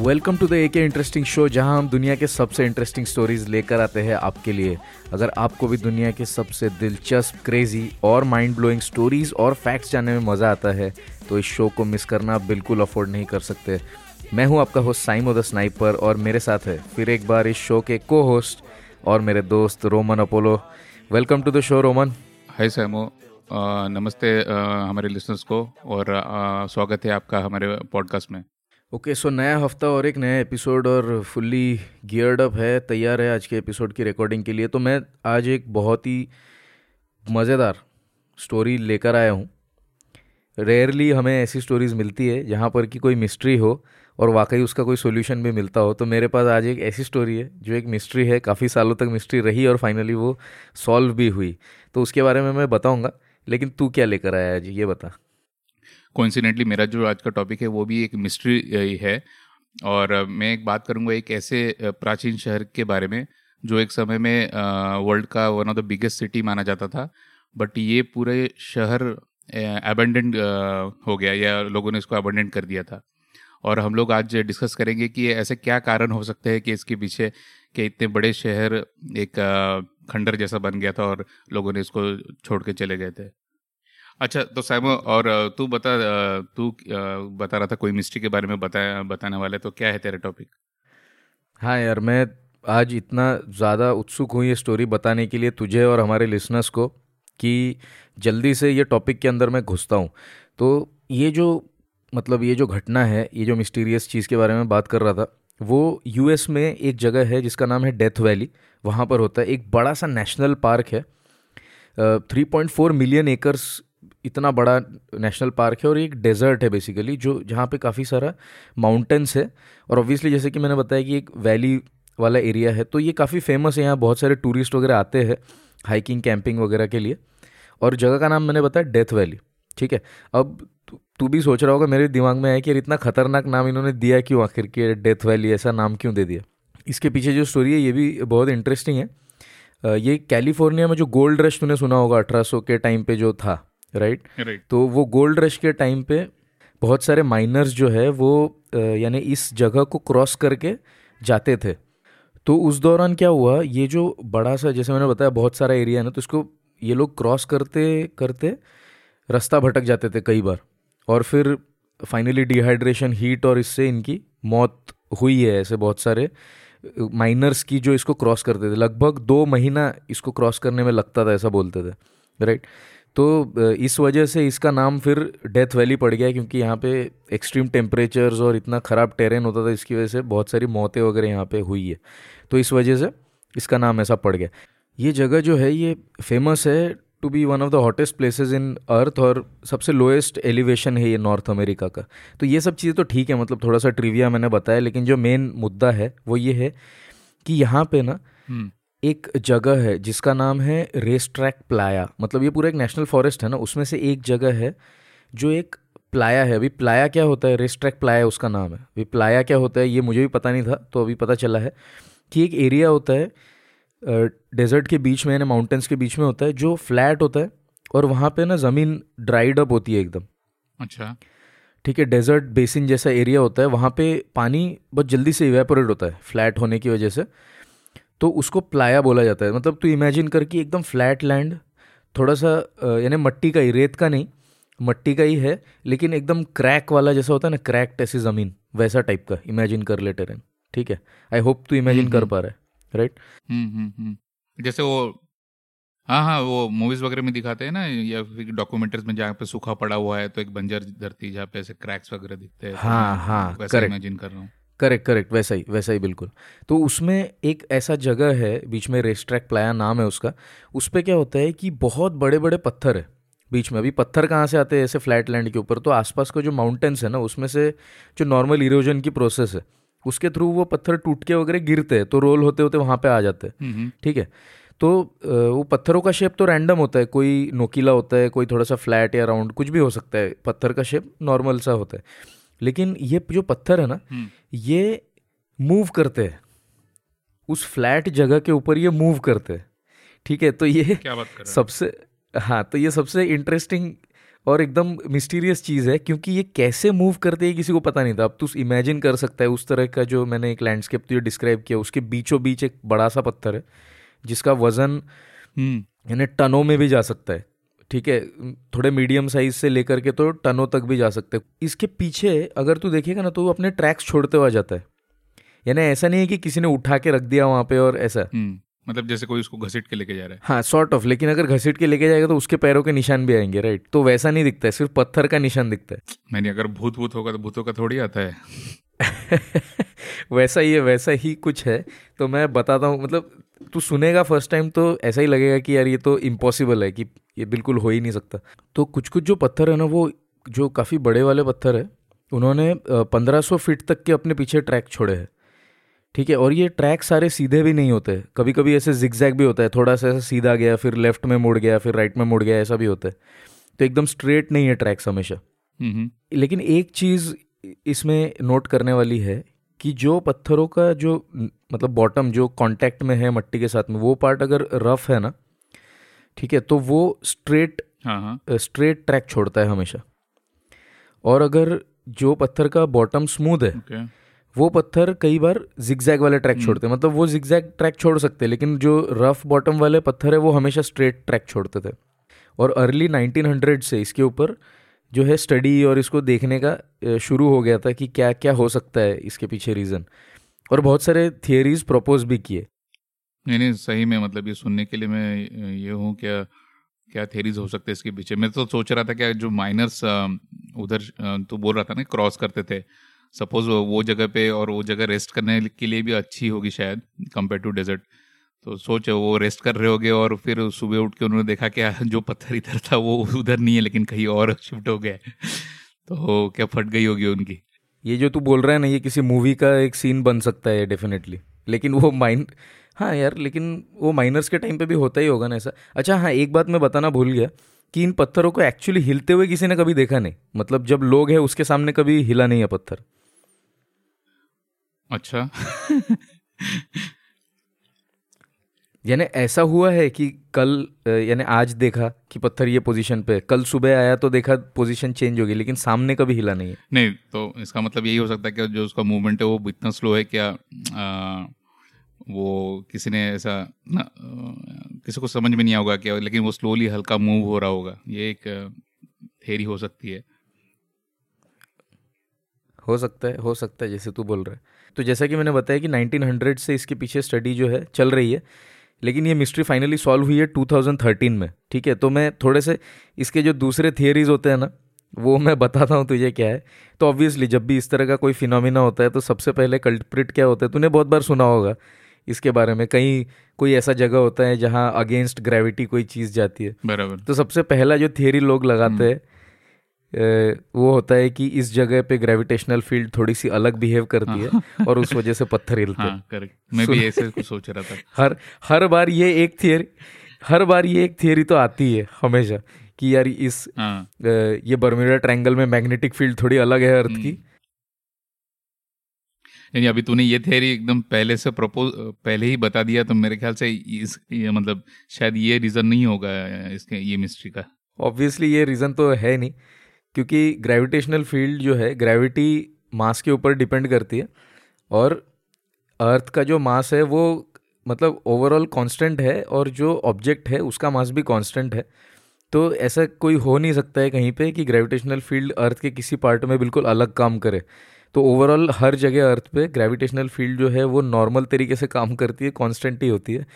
Welcome to the A के interesting show जहाँ हम दुनिया के सबसे इंटरेस्टिंग स्टोरीज लेकर आते हैं आपके लिए। अगर आपको भी दुनिया के सबसे दिलचस्प क्रेजी और माइंड ब्लोइंग स्टोरीज और फैक्ट्स जानने में मज़ा आता है तो इस शो को मिस करना आप बिल्कुल अफोर्ड नहीं कर सकते। मैं हूँ आपका होस्ट साइमो द स्नाइपर और मेरे साथ है फिर एक बार इस शो के को होस्ट और मेरे दोस्त Roman Apollo. Welcome to the show Roman. Hi Samo नमस्ते हमारे लिसनर्स को और स्वागत है आपका हमारे पॉडकास्ट में। ओके सो नया हफ़्ता और एक नया एपिसोड और फुल्ली गियर्ड अप है, तैयार है आज के एपिसोड की रिकॉर्डिंग के लिए। तो मैं आज एक बहुत ही मज़ेदार स्टोरी लेकर आया हूँ। रेयरली हमें ऐसी स्टोरीज मिलती है जहाँ पर कि कोई मिस्ट्री हो और वाकई उसका कोई सोल्यूशन भी मिलता हो। तो मेरे पास आज एक ऐसी स्टोरी है, जो एक मिस्ट्री है, काफ़ी सालों तक मिस्ट्री रही और फाइनली वो सॉल्व भी हुई। तो उसके बारे में मैं बताऊँगा, लेकिन तू क्या लेकर आया आज, ये बता। कोइंसिडेंटली मेरा जो आज का टॉपिक है, वो भी एक मिस्ट्री ही है। और मैं एक बात करूँगा, एक ऐसे प्राचीन शहर के बारे में, जो एक समय में वर्ल्ड का one of the biggest city माना जाता था। बट ये पूरे शहर एबेंडेंट हो गया, या लोगों ने इसको एबेंडेंट कर दिया था। और हम लोग आज डिस्कस करेंगे कि ऐसे क्या कारण हो सकते हैं कि इसके पीछे, कि इतने बड़े शहर एक खंडर जैसा बन गया था और लोगों ने इसको छोड़ के चले गए थे। अच्छा तो साहब, और तू बता तू बता रहा था कोई मिस्ट्री के बारे में बताया, बताने वाला तो क्या है तेरा टॉपिक हाँ यार, मैं आज इतना ज़्यादा उत्सुक हूँ ये स्टोरी बताने के लिए तुझे और हमारे लिसनर्स को कि जल्दी से ये टॉपिक के अंदर मैं घुसता हूँ। तो ये जो मतलब ये जो घटना है, ये जो मिस्टीरियस चीज़ के बारे में बात कर रहा था, वो यूएस में एक जगह है जिसका नाम है डेथ वैली वहाँ पर होता है, एक बड़ा सा नेशनल पार्क है। Three point four million acres इतना बड़ा नेशनल पार्क है और एक डेजर्ट है बेसिकली, जो जहाँ पे काफ़ी सारा माउंटेन्स है। और ऑब्वियसली जैसे कि मैंने बताया कि एक वैली वाला एरिया है तो ये काफ़ी फ़ेमस है। यहाँ बहुत सारे टूरिस्ट वगैरह आते हैं हाइकिंग कैंपिंग वगैरह के लिए। और जगह का नाम मैंने बताया डेथ वैली ठीक है? अब तू- भी सोच रहा होगा, मेरे दिमाग में आया कि यार इतना खतरनाक नाम इन्होंने दिया क्यों आखिर के डेथ वैली ऐसा नाम क्यों दे दिया? इसके पीछे जो स्टोरी है, ये भी बहुत इंटरेस्टिंग है। ये कैलिफ़ोर्निया में जो गोल्ड रश तूने सुना होगा 1800 के टाइम पे जो था राइट राइट तो वो गोल्ड रश के टाइम पे बहुत सारे माइनर्स जो है वो यानी इस जगह को क्रॉस करके जाते थे। तो उस दौरान क्या हुआ? ये जो बड़ा सा जैसे मैंने बताया बहुत सारा एरिया है ना तो इसको ये लोग क्रॉस करते करते रास्ता भटक जाते थे कई बार। और फिर फाइनली डिहाइड्रेशन हीट और इससे इनकी मौत हुई है ऐसे बहुत सारे माइनर्स की जो इसको क्रॉस करते थे। लगभग दो महीना इसको क्रॉस करने में लगता था ऐसा बोलते थे राइट तो इस वजह से इसका नाम फिर डेथ वैली पड़ गया क्योंकि यहाँ पे एक्सट्रीम टेम्परेचर्स और इतना ख़राब टेरेन होता था, इसकी वजह से बहुत सारी मौतें वगैरह यहाँ पे हुई है। तो इस वजह से इसका नाम ऐसा पड़ गया। ये जगह जो है, ये फ़ेमस है to be one of the hottest places in earth और सबसे लोएस्ट एलिवेशन है ये नॉर्थ अमेरिका का। तो ये सब चीज़ें तो ठीक है मतलब थोड़ा सा ट्रिविया मैंने बताया, लेकिन जो मेन मुद्दा है, वो ये है कि यहाँ पे ना हम्म। एक जगह है जिसका नाम है रेस ट्रैक प्लाया। मतलब ये पूरा एक नेशनल फॉरेस्ट है ना उसमें से एक जगह है जो एक प्लाया है। अभी प्लाया क्या होता है? रेस ट्रैक प्लाया उसका नाम है। अभी प्लाया क्या होता है ये मुझे भी पता नहीं था तो अभी पता चला है कि एक एरिया होता है डेजर्ट के बीच में यानी माउंटेन्स के बीच में होता है जो फ्लैट होता है और वहाँ पे ना ज़मीन ड्राइड अप होती है एकदम। अच्छा। ठीक है डेजर्ट बेसिन जैसा एरिया होता है वहाँ पे पानी बहुत जल्दी से इवेपोरेट होता है फ्लैट होने की वजह से। तो उसको प्लाया बोला जाता है। मतलब तू इमेजिन कर कि एकदम फ्लैट लैंड थोड़ा सा यानी मट्टी का ही रेत का नहीं मट्टी का ही है लेकिन एकदम क्रैक वाला जैसा होता है ना क्रैक ऐसी ज़मीन वैसा टाइप का इमेजिन कर ले टेरेन ठीक है? आई होप तू इमेजिन कर पा रहा है राइट हम्म हम्म हम्म। जैसे वो हाँ हाँ वो मूवीज़ वगैरह में दिखाते हैं ना या फिर डॉक्यूमेंट्रीज में जहाँ पे सूखा पड़ा हुआ है तो एक बंजर धरती जहाँ पे ऐसे क्रैक्स वगैरह दिखते हैं तो हाँ, हाँ, इमेजिन कर रहा हूँ। करेक्ट करेक्ट वैसा ही वैसा ही बिल्कुल। तो उसमें एक ऐसा जगह है बीच में रेस ट्रैक प्लाया नाम है उसका उस पर क्या होता है कि बहुत बड़े बड़े पत्थर है बीच में। अभी पत्थर कहाँ से आते हैं? ऐसे फ्लैट लैंड के ऊपर। तो आसपास का जो माउंटेन्स है ना उसमें से जो नॉर्मल इरोजन की प्रोसेस है उसके थ्रू वो पत्थर टूट के वगैरह गिरते हैं तो रोल होते होते वहाँ पे आ जाते हैं। हम्म हम्म, ठीक है? तो वो पत्थरों का शेप तो रैंडम होता है। कोई नोकीला होता है कोई थोड़ा सा फ्लैट या राउंड कुछ भी हो सकता है। पत्थर का शेप नॉर्मल सा होता है। लेकिन ये जो पत्थर है ना हम्म, ये मूव करते हैं। उस फ्लैट जगह के ऊपर ये मूव करते हैं। ठीक है तो ये क्या बात कर सबसे हाँ तो ये सबसे इंटरेस्टिंग और एकदम मिस्टीरियस चीज़ है क्योंकि ये कैसे मूव करते हैं किसी को पता नहीं था। अब तू इमेजिन कर सकता है उस तरह का जो मैंने एक लैंडस्केप तुझे डिस्क्राइब किया उसके बीचों बीच एक बड़ा सा पत्थर है जिसका वज़न हम्म। यानी टनों में भी जा सकता है। ठीक है थोड़े मीडियम साइज़ से लेकर के तो टनों तक भी जा सकते हैं। इसके पीछे अगर तू देखेगा ना तो वो अपने ट्रैक्स छोड़ते हुआ जाता है। यानी ऐसा नहीं है कि किसी ने उठा के रख दिया वहाँ पे और ऐसा। हम्म मतलब जैसे कोई उसको घसीट के लेके जा रहा है। हाँ सॉर्ट ऑफ़ लेकिन अगर घसीट के लेके जाएगा तो उसके पैरों के निशान भी आएँगे राइट तो वैसा नहीं दिखता है सिर्फ़ पत्थर का निशान दिखता है। मैंने अगर भूत भूत होगा तो भूतों का थोड़ी आता है। वैसा ही है वैसा ही कुछ है। तो मैं बताता हूँ मतलब तू सुनेगा फ़र्स्ट टाइम तो ऐसा ही लगेगा कि यार ये तो इम्पॉसिबल है कि ये बिल्कुल हो ही नहीं सकता। तो कुछ कुछ जो पत्थर है ना वो जो काफ़ी बड़े वाले पत्थर है उन्होंने पंद्रह सौ फीट तक के अपने पीछे ट्रैक छोड़े हैं। ठीक है? और ये ट्रैक सारे सीधे भी नहीं होते। कभी कभी ऐसे जिगजैग भी होता है थोड़ा सा ऐसा सीधा गया फिर लेफ़्ट में मुड़ गया फिर राइट में मुड़ गया ऐसा भी होता है। तो एकदम स्ट्रेट नहीं है ट्रैक्स हमेशा। हम्म लेकिन एक चीज़ इसमें नोट करने वाली है कि जो पत्थरों का जो मतलब बॉटम जो कांटेक्ट में है मट्टी के साथ में वो पार्ट अगर रफ है ना ठीक है तो वो स्ट्रेट स्ट्रेट ट्रैक छोड़ता है हमेशा। और अगर जो पत्थर का बॉटम स्मूथ है ओके वो पत्थर कई बार जिगजैग वाले ट्रैक छोड़ते हैं। मतलब वो जिगजैग ट्रैक छोड़ सकते हैं लेकिन जो रफ बॉटम वाले पत्थर है वो हमेशा स्ट्रेट ट्रैक छोड़ते थे। और अर्ली 1900 से इसके ऊपर जो है स्टडी और इसको देखने का शुरू हो गया था कि क्या क्या हो सकता है इसके पीछे रीज़न और बहुत सारे थियरीज प्रपोज भी किए। नहीं नहीं, सही में मतलब ये सुनने के लिए मैं ये हूँ, क्या क्या थेरीज हो सकते हैं इसके पीछे? मैं तो सोच रहा था कि जो माइनर्स उधर तो बोल रहा था ना क्रॉस करते थे। सपोज़ वो जगह पे और वो जगह रेस्ट करने के लिए भी अच्छी होगी शायद कंपेयर टू डेजर्ट तो सोच वो रेस्ट कर रहे होगे और फिर सुबह उठ के उन्होंने देखा कि जो पत्थर इधर था वो उधर नहीं है लेकिन कहीं और शिफ्ट हो गया तो क्या फट गई होगी उनकी? ये जो तू बोल रहा है ना ये किसी मूवी का एक सीन बन सकता है डेफिनेटली लेकिन वो माइन हाँ यार लेकिन वो माइनर्स के टाइम पे भी होता ही होगा ना ऐसा। अच्छा हाँ एक बात मैं बताना भूल गया कि इन पत्थरों को एक्चुअली हिलते हुए किसी ने कभी देखा नहीं? मतलब जब लोग हैं उसके सामने कभी हिला नहीं है पत्थर। अच्छा। यानी ऐसा हुआ है कि कल यानी आज देखा कि पत्थर ये पोजीशन पे कल सुबह आया तो देखा पोजीशन चेंज हो गई लेकिन सामने कभी हिला नहीं है। नहीं तो इसका मतलब यही हो सकता है कि जो उसका मूवमेंट है वो इतना स्लो है क्या आ, वो किसी ने ऐसा ना किसी को समझ में नहीं होगा क्या लेकिन वो स्लोली हल्का मूव हो रहा होगा। ये एक थेरी हो सकती है। हो सकता है हो सकता है जैसे तू बोल रहा है। तो जैसा कि मैंने बताया कि 1900 से इसके पीछे स्टडी जो है चल रही है लेकिन ये मिस्ट्री फाइनली सॉल्व हुई है 2013 में ठीक है? तो मैं थोड़े से इसके जो दूसरे थियरीज होते हैं ना वो मैं बताता हूँ तुझे क्या है। तो ऑब्वियसली जब भी इस तरह का कोई फिनोमिना होता है तो सबसे पहले कल्प्रिट क्या होता है? तूने बहुत बार सुना होगा इसके बारे में कहीं कोई ऐसा जगह होता है जहाँ अगेंस्ट ग्रेविटी कोई चीज़ जाती है। बराबर। तो सबसे पहला जो थियरी लोग लगाते हैं अ, वो होता है कि इस जगह पे ग्रेविटेशनल फ़ील्ड थोड़ी सी अलग बिहेव करती है और उस वजह से पत्थर हिलते हैं। हाँ करेक्ट मैं भी ऐसे कुछ सोच रहा था। हर हर बार ये एक थियरी हर बार ये एक थियरी तो आती है हमेशा कि यार इस हाँ। ये बर्म्यूडा ट्रायंगल में मैग्नेटिक फ़ील्ड थोड़ी अलग है अर्थ की। नहीं अभी तूने ये थेरी एकदम पहले से प्रपोज पहले ही बता दिया तो मेरे ख्याल से इस ये मतलब शायद ये रीज़न नहीं होगा इसके ये मिस्ट्री का। ऑब्वियसली ये रीज़न तो है नहीं। क्योंकि ग्रेविटेशनल फ़ील्ड जो है ग्रेविटी मास के ऊपर डिपेंड करती है और अर्थ का जो मास है, वो मतलब ओवरऑल कांस्टेंट है और जो ऑब्जेक्ट है, उसका मास भी कांस्टेंट है। तो ऐसा कोई हो नहीं सकता है कहीं पे कि ग्रेविटेशनल फ़ील्ड अर्थ के किसी पार्ट में बिल्कुल अलग काम करे। तो ओवरऑल हर जगह अर्थ पे ग्रेविटेशनल फ़ील्ड जो है, वो नॉर्मल तरीके से काम करती है कांस्टेंट ही होती है।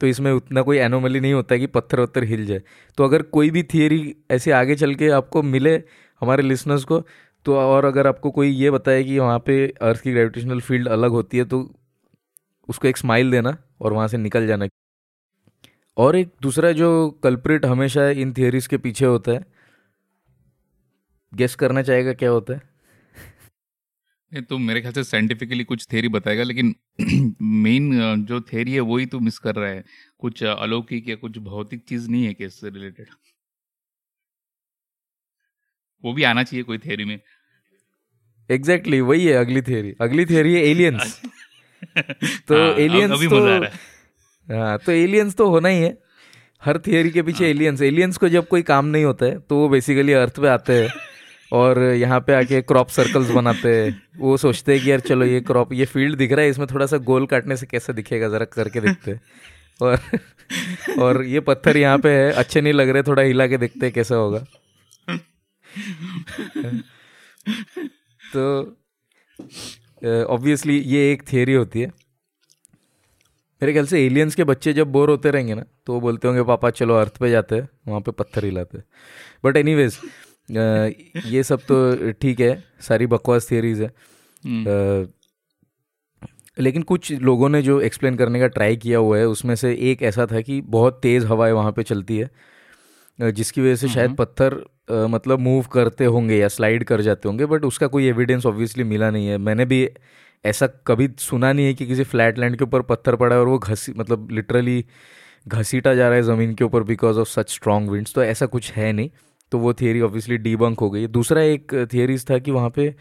तो इसमें उतना कोई एनोमली नहीं होता है कि पत्थर वत्थर हिल जाए। तो अगर कोई भी थियरी ऐसे आगे चल के आपको मिले, हमारे लिसनर्स को तो और अगर आपको कोई ये बताए कि वहाँ पे अर्थ की ग्रेविटेशनल फ़ील्ड अलग होती है तो उसको एक स्माइल देना और वहाँ से निकल जाना। और एक दूसरा जो कल्प्रिट हमेशा इन थियरीज के पीछे होता है गेस करना चाहेगा क्या होता है? तो मेरे ख्याल से साइंटिफिकली कुछ थेरी बताएगा लेकिन मेन जो थेरी है वही तू मिस कर रहा है। कुछ अलौकिक या कुछ भौतिक चीज़ नहीं है कि इससे रिलेटेड वो भी आना चाहिए कोई थेरी में। एग्जैक्टली exactly, वही है अगली थियरी अगली थियरी है एलियंस तो एलियंस तो- मज़ा आ रहा है। हाँ तो एलियंस तो होना ही है। हर थियरी के पीछे एलियंस एलियंस को जब कोई काम नहीं होता है तो वो बेसिकली अर्थ पे आते हैं। और यहाँ पे आके क्रॉप सर्कल्स बनाते हैं। वो सोचते हैं कि यार चलो ये क्रॉप ये फ़ील्ड दिख रहा है, इसमें थोड़ा सा गोल काटने से कैसे दिखेगा? ज़रा करके देखते हैं। और और ये पत्थर यहाँ पे है। अच्छे नहीं लग रहे, थोड़ा हिला के देखते कैसा होगा। तो ऑब्वियसली ये एक थियरी होती है। मेरे ख्याल से एलियंस के बच्चे जब बोर होते रहेंगे ना तो वो बोलते होंगे, पापा, चलो अर्थ पे जाते हैं, वहाँ पे पत्थर हिलाते बट एनीवेज ये सब तो ठीक है सारी बकवास थियरीज है। हम्म। लेकिन कुछ लोगों ने जो एक्सप्लेन करने का ट्राई किया हुआ है उसमें से एक ऐसा था कि बहुत तेज़ हवाएँ वहाँ पे चलती है जिसकी वजह से शायद पत्थर मतलब मूव करते होंगे या स्लाइड कर जाते होंगे बट उसका कोई एविडेंस ऑब्वियसली मिला नहीं है। मैंने भी ऐसा कभी सुना नहीं है कि किसी फ्लैट लैंड के ऊपर पत्थर पड़ा है और वो घसी मतलब लिटरली घसीटा जा रहा है ज़मीन के ऊपर because of such strong winds तो ऐसा कुछ है नहीं। तो वो थियरी ऑब्वियसली डीबंक हो गई। दूसरा एक थियरीज था कि वहाँ पे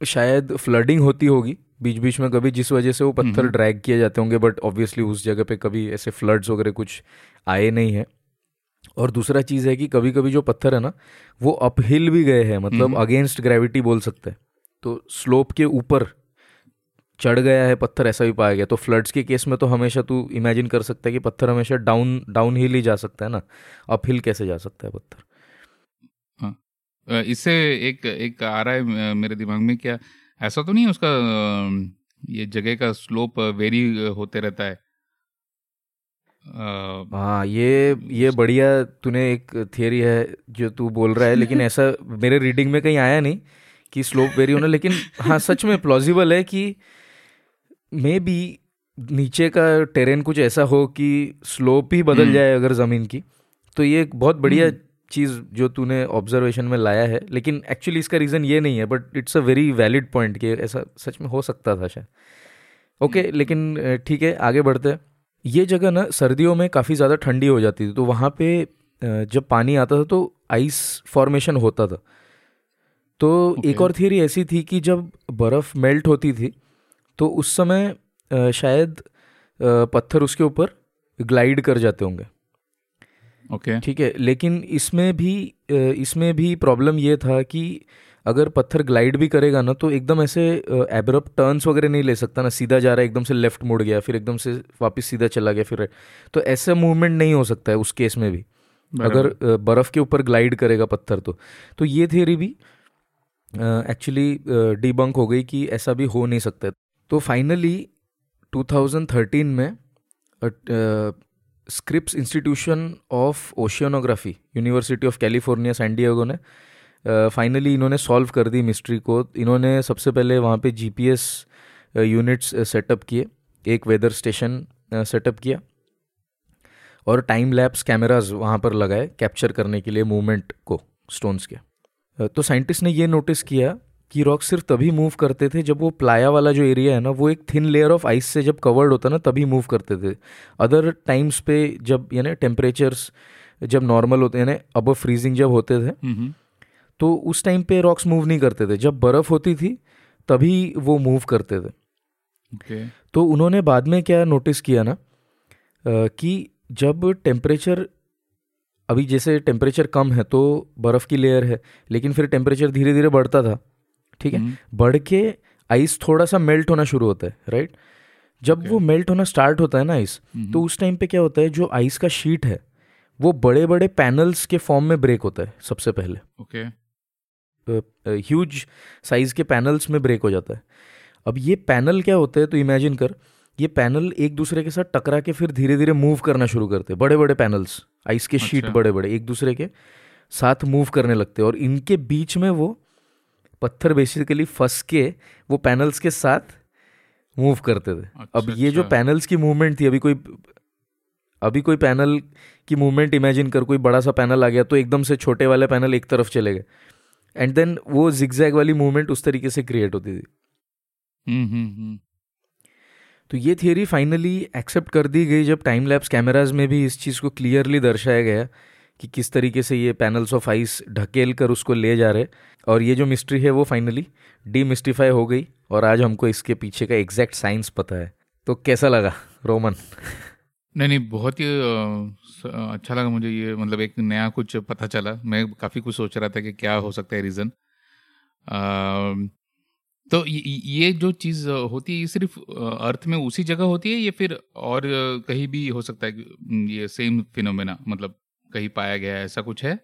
शायद फ्लडिंग होती होगी बीच बीच में कभी जिस वजह से वो पत्थर ड्रैग किए जाते होंगे बट ऑब्वियसली उस जगह पे कभी ऐसे फ्लड्स वगैरह कुछ आए नहीं है। और दूसरा चीज़ है कि कभी कभी जो पत्थर है ना वो अपहिल भी गए हैं मतलब अगेंस्ट ग्रेविटी बोल सकते हैं। तो स्लोप के ऊपर चढ़ गया है पत्थर ऐसा भी पाया गया। तो फ्लड्स के केस में तो हमेशा तू इमेजिन कर सकता है कि पत्थर हमेशा डाउन डाउन हिल ही जा सकता है ना? अपहिल कैसे जा सकता है पत्थर? हाँ। इससे एक एक आ रहा है मेरे दिमाग में क्या ऐसा तो नहीं उसका ये जगह का स्लोप वेरी होते रहता है? हाँ ये ये बढ़िया तूने एक थियरी है जो तू बोल रहा है लेकिन ऐसा मेरे रीडिंग में कहीं आया नहीं कि स्लोप वेरी होना लेकिन हाँ सच में प्लॉजिबल है कि मे बी नीचे का टेरेन कुछ ऐसा हो कि स्लोप ही बदल हम्म। जाए अगर ज़मीन की तो ये एक बहुत बढ़िया हम्म। चीज़ जो तूने ऑब्जर्वेशन में लाया है लेकिन एक्चुअली इसका रीज़न ये नहीं है but it's a very valid point कि ऐसा सच में हो सकता था शायद ओके okay, हम्म। लेकिन ठीक है आगे बढ़ते हैं ये जगह ना सर्दियों में काफ़ी ज़्यादा ठंडी हो जाती थी तो वहाँ पे जब पानी आता था तो आइस फॉर्मेशन होता था तो okay. एक और थियरी ऐसी थी कि जब बर्फ़ मेल्ट होती थी तो उस समय शायद पत्थर उसके ऊपर ग्लाइड कर जाते होंगे। ओके। okay. ठीक है लेकिन इसमें भी इसमें भी प्रॉब्लम ये था कि अगर पत्थर ग्लाइड भी करेगा ना तो एकदम ऐसे एब्रप टर्न्स वगैरह नहीं ले सकता ना सीधा जा रहा है एकदम से लेफ़्ट मुड़ गया फिर एकदम से वापस सीधा चला गया फिर तो ऐसा मूवमेंट नहीं हो सकता है उस केस में भी। अगर बर्फ़ के ऊपर ग्लाइड करेगा पत्थर तो। तो ये थियरी भी एक्चुअली डीबंक हो गई कि ऐसा भी हो नहीं सकता तो फाइनली 2013 में Scripps institution of oceanography university of California San Diego ने फाइनली uh, इन्होंने सॉल्व कर दी मिस्ट्री को। इन्होंने सबसे पहले वहाँ पे जीपीएस यूनिट्स सेटअप किए एक वेदर स्टेशन सेटअप किया और टाइम लैप्स कैमराज वहाँ पर लगाए कैप्चर करने के लिए मूवमेंट को स्टोन्स के। तो साइंटिस्ट ने ये नोटिस किया कि रॉक सिर्फ़ तभी मूव करते थे जब वो प्लाया वाला जो एरिया है ना वो एक थिन लेयर ऑफ़ आइस से जब कवर्ड होता ना तभी मूव करते थे। अदर टाइम्स पे जब यानी टेम्परेचर्स जब नॉर्मल होते यानी अब फ्रीजिंग जब होते थे तो उस टाइम पे रॉक्स मूव नहीं करते थे। जब बर्फ़ होती थी तभी वो मूव करते थे। Okay. तो उन्होंने बाद में क्या नोटिस किया ना कि जब टेम्परेचर अभी जैसे टेम्परेचर कम है तो बर्फ़ की लेयर है लेकिन फिर टेम्परेचर धीरे धीरे बढ़ता था। ठीक है हम्म। बढ़ के आइस थोड़ा सा मेल्ट होना शुरू होता है राइट जब okay. वो मेल्ट होना स्टार्ट होता है ना आइस हम्म। तो उस टाइम पे क्या होता है जो आइस का शीट है वो बड़े बड़े पैनल्स के फॉर्म में ब्रेक होता है सबसे पहले ओके ह्यूज साइज़ के पैनल्स में ब्रेक हो जाता है अब ये पैनल क्या होते हैं तो इमेजिन कर ये पैनल एक दूसरे के साथ टकरा के फिर धीरे धीरे मूव करना शुरू करते हैं बड़े बड़े पैनल्स आइस के अच्छा। शीट बड़े बड़े एक दूसरे के साथ मूव करने लगते हैं और इनके बीच में वो पत्थर बेसिकली फंस के वो पैनल्स के साथ मूव करते थे अच्छा, अब ये अच्छा। जो पैनल्स की मूवमेंट थी अभी कोई अभी कोई पैनल की मूवमेंट इमेजिन कर कोई बड़ा सा पैनल आ गया तो एकदम से छोटे वाले पैनल एक तरफ़ चले गए एंड देन वो जिगजैग वाली मूवमेंट उस तरीके से क्रिएट होती थी हम्म, हम्म, हम्म। तो ये थियोरी फाइनली एक्सेप्ट कर दी गई जब टाइम लैब्स कैमराज में भी इस चीज़ को क्लियरली दर्शाया गया कि किस तरीके से ये पैनल्स ऑफ़ आइस ढकेल कर उसको ले जा रहे और ये जो मिस्ट्री है वो फाइनली डीमिस्टिफाई हो गई और आज हमको इसके पीछे का एग्जैक्ट साइंस पता है। तो कैसा लगा, रोमन? नहीं नहीं, बहुत ही अच्छा लगा मुझे ये मतलब एक नया कुछ पता चला। मैं काफ़ी कुछ सोच रहा था कि क्या हो सकता है रीज़न तो ये जो चीज़ होती है, ये सिर्फ़ अर्थ में उसी जगह होती है या फिर और कहीं भी हो सकता है ये सेम फिनोमेना मतलब कहीं पाया गया है ऐसा कुछ है?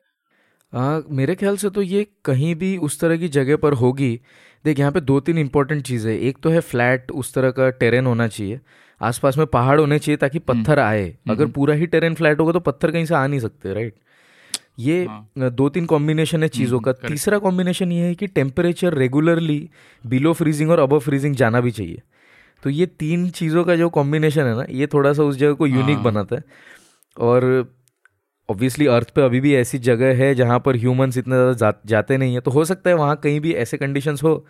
आ, मेरे ख्याल से तो ये कहीं भी उस तरह की जगह पर होगी। देख यहाँ पे दो तीन इंपॉर्टेंट चीज़ें एक तो है फ्लैट उस तरह का टेरेन होना चाहिए। आसपास में पहाड़ होने चाहिए ताकि हम्म। पत्थर आए। अगर हम्म। पूरा ही टेरेन फ्लैट होगा तो पत्थर कहीं से आ नहीं सकते राइट ये हाँ। दो तीन कॉम्बिनेशन है चीज़ों हम्म, का। तीसरा कॉम्बिनेशन ये है कि टेम्परेचर रेगुलरली बिलो फ्रीजिंग और अबव फ्रीजिंग जाना भी चाहिए। तो ये तीन चीज़ों का जो कॉम्बिनेशन है ना ये थोड़ा सा उस जगह को यूनिक हाँ। बनाता है। और ऑब्वियसली अर्थ पे अभी भी ऐसी जगह है जहाँ पर ह्यूमंस इतने ज़्यादा जा, जाते नहीं हैं। तो हो सकता है वहाँ कहीं भी ऐसे कंडीशंस हो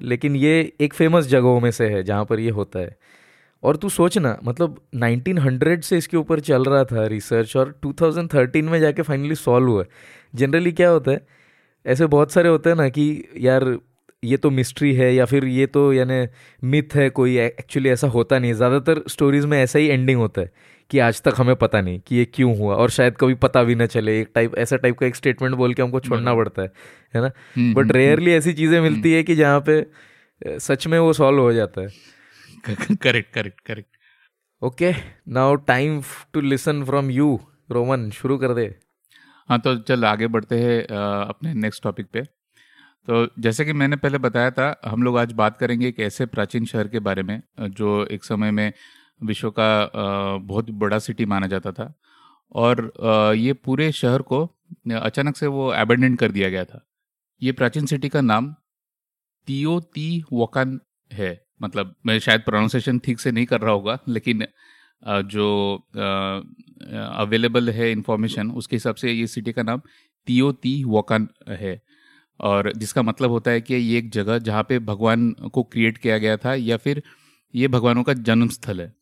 लेकिन ये एक फ़ेमस जगहों में से है जहाँ पर ये होता है। और तू सोच ना मतलब 1900 से इसके ऊपर चल रहा था रिसर्च और 2013 में जाके फाइनली सॉल्व हुआ। जनरली क्या होता है ऐसे बहुत सारे होते हैं ना कि यार ये तो मिस्ट्री है या फिर ये तो यानी मिथ है कोई एक्चुअली ऐसा होता नहीं ज़्यादातर स्टोरीज में ऐसा ही एंडिंग होता है। कि आज तक हमें पता नहीं कि ये क्यों हुआ और शायद कभी पता भी ना चले। एक टाइप ऐसा टाइप का एक स्टेटमेंट बोल के हमको छोड़ना पड़ता है है ना? बट रेयरली ऐसी चीज़ें मिलती है कि जहाँ पे सच में वो सॉल्व हो जाता है। Correct correct correct okay now time to listen from you Roman शुरू कर दे। हाँ तो चल आगे बढ़ते हैं अपने नेक्स्ट टॉपिक पे। तो जैसे कि मैंने पहले बताया था हम लोग आज बात करेंगे एक ऐसे प्राचीन शहर के बारे में जो एक समय में विश्व का बहुत बड़ा सिटी माना जाता था। और ये पूरे शहर को अचानक से वो एबेंडेंट कर दिया गया था। ये प्राचीन सिटी का नाम तियो ती वकान है। मतलब मैं शायद प्रोनाउंसिएशन ठीक से नहीं कर रहा होगा, लेकिन जो अवेलेबल है इंफॉर्मेशन उसके हिसाब से ये सिटी का नाम तियो ती वकान है। और जिसका मतलब होता है कि ये एक जगह जहाँ पे भगवान को क्रिएट किया गया था, या फिर ये भगवानों का जन्म स्थल है।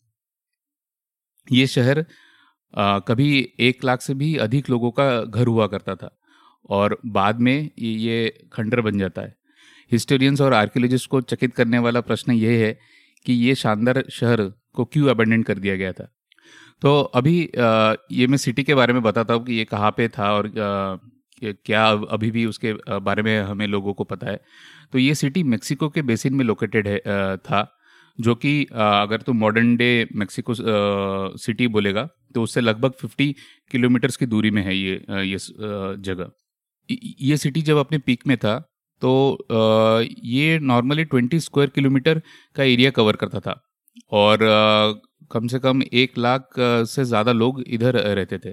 ये शहर आ, कभी एक लाख से भी अधिक लोगों का घर हुआ करता था और बाद में ये खंडर बन जाता है। हिस्टोरियंस और आर्कियोलॉजिस्ट को चकित करने वाला प्रश्न ये है कि ये शानदार शहर को क्यों अबेंडेंट कर दिया गया था? तो अभी आ, ये मैं सिटी के बारे में बताता हूँ कि ये कहाँ पे था और आ, क्या अभी भी उसके बारे में हमें लोगों को पता है। तो ये सिटी मेक्सिको के बेसिन में लोकेटेड है था। जो कि अगर तो मॉडर्न डे मेक्सिको सिटी बोलेगा तो उससे लगभग 50 किलोमीटर्स की दूरी में है ये ये जगह। ये सिटी जब अपने पीक में था तो ये नॉर्मली 20 स्क्वायर किलोमीटर का एरिया कवर करता था। और कम से कम एक लाख से ज़्यादा लोग इधर रहते थे।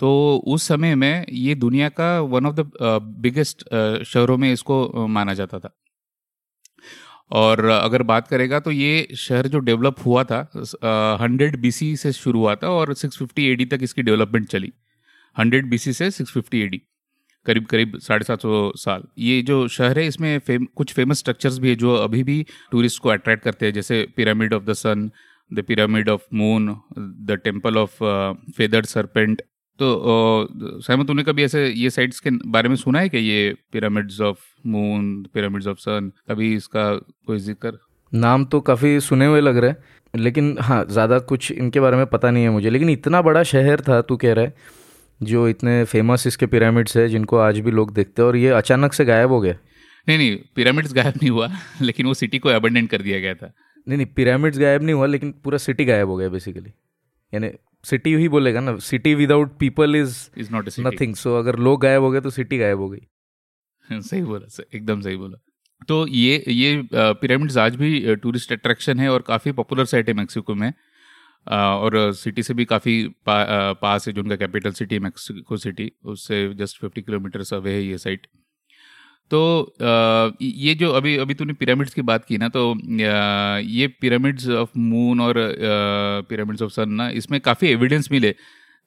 तो उस समय में ये दुनिया का वन ऑफ़ द बिगेस्ट शहरों में इसको माना जाता था। और अगर बात करेगा तो ये शहर जो डेवलप हुआ था हंड्रेड बीसी से शुरू हुआ था और सिक्स फिफ्टी तक इसकी डेवलपमेंट चली। हंड्रेड बीसी से सिक्स फिफ्टी करीब करीब साढ़े सात सौ साल। ये जो शहर है इसमें फेम, कुछ फ़ेमस स्ट्रक्चर्स भी है जो अभी भी टूरिस्ट को अट्रैक्ट करते हैं जैसे pyramid of the sun the pyramid of moon the temple of feather serpent तो सहमत तूने कभी ऐसे ये साइट्स के बारे में सुना है कि ये pyramids of moon pyramids of sun कभी इसका कोई ज़िक्र? नाम तो काफ़ी सुने हुए लग रहे हैं लेकिन हाँ ज़्यादा कुछ इनके बारे में पता नहीं है मुझे। लेकिन इतना बड़ा शहर था तू कह रहा है जो इतने फ़ेमस इसके पिरामिड्स है जिनको आज भी लोग देखते हैं और ये अचानक से गायब हो गए। नहीं नहीं पिरामिड्स गायब नहीं हुआ लेकिन वो सिटी को एबंडेंट कर दिया गया था। नहीं नहीं पिरामिड्स गायब नहीं हुआ लेकिन पूरा सिटी गायब हो गया बेसिकली यानी सिटी ही बोलेगा ना city without people is is not nothing so अगर लोग गायब हो गए तो सिटी गायब हो गई। सही बोला एकदम सही बोला। तो ये ये पिरामिड्स आज भी टूरिस्ट अट्रैक्शन है और काफ़ी पॉपुलर साइट है मैक्सिको में। और सिटी से भी काफ़ी पा, पास है जो उनका कैपिटल सिटी है मैक्सिको सिटी उससे जस्ट फिफ्टी किलोमीटर्स अवे है ये साइट तो ये जो अभी अभी तूने पिरामिड्स की बात की ना तो ये पिरामिड्स ऑफ़ मून और पिरामिड्स ऑफ़ सन ना, इसमें काफ़ी एविडेंस मिले,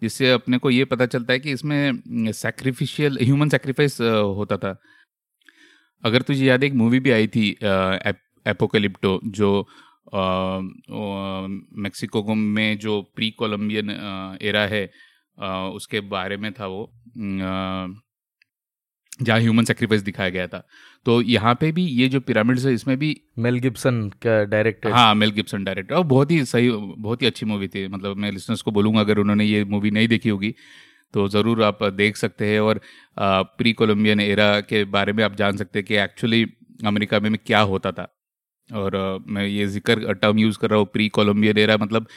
जिससे अपने को ये पता चलता है कि इसमें सैक्रिफिशियल ह्यूमन सेक्रीफाइस होता था। अगर तुझे याद एक मूवी भी आई थी एपोकलिप्टो जो मेक्सिको में जो प्री कोलम्बियन एरा है उसके बारे में था वो जहाँ ह्यूमन सेक्रीफाइस दिखाया गया था। तो यहाँ पे भी ये जो पिरामिड्स है इसमें भी मेल गिब्सन का डायरेक्टर हाँ मेल गिब्सन डायरेक्टर और बहुत ही सही बहुत ही अच्छी मूवी थी। मतलब मैं लिसनर्स को बोलूँगा अगर उन्होंने ये मूवी नहीं देखी होगी तो ज़रूर आप देख सकते हैं। और प्री कोलम्बियन एरा के बारे में आप जान सकते हैं कि एक्चुअली अमेरिका में में क्या होता था। और मैं ये ज़िक्र टर्म यूज़ कर रहा हूँ प्री कोलम्बियन एरा मतलब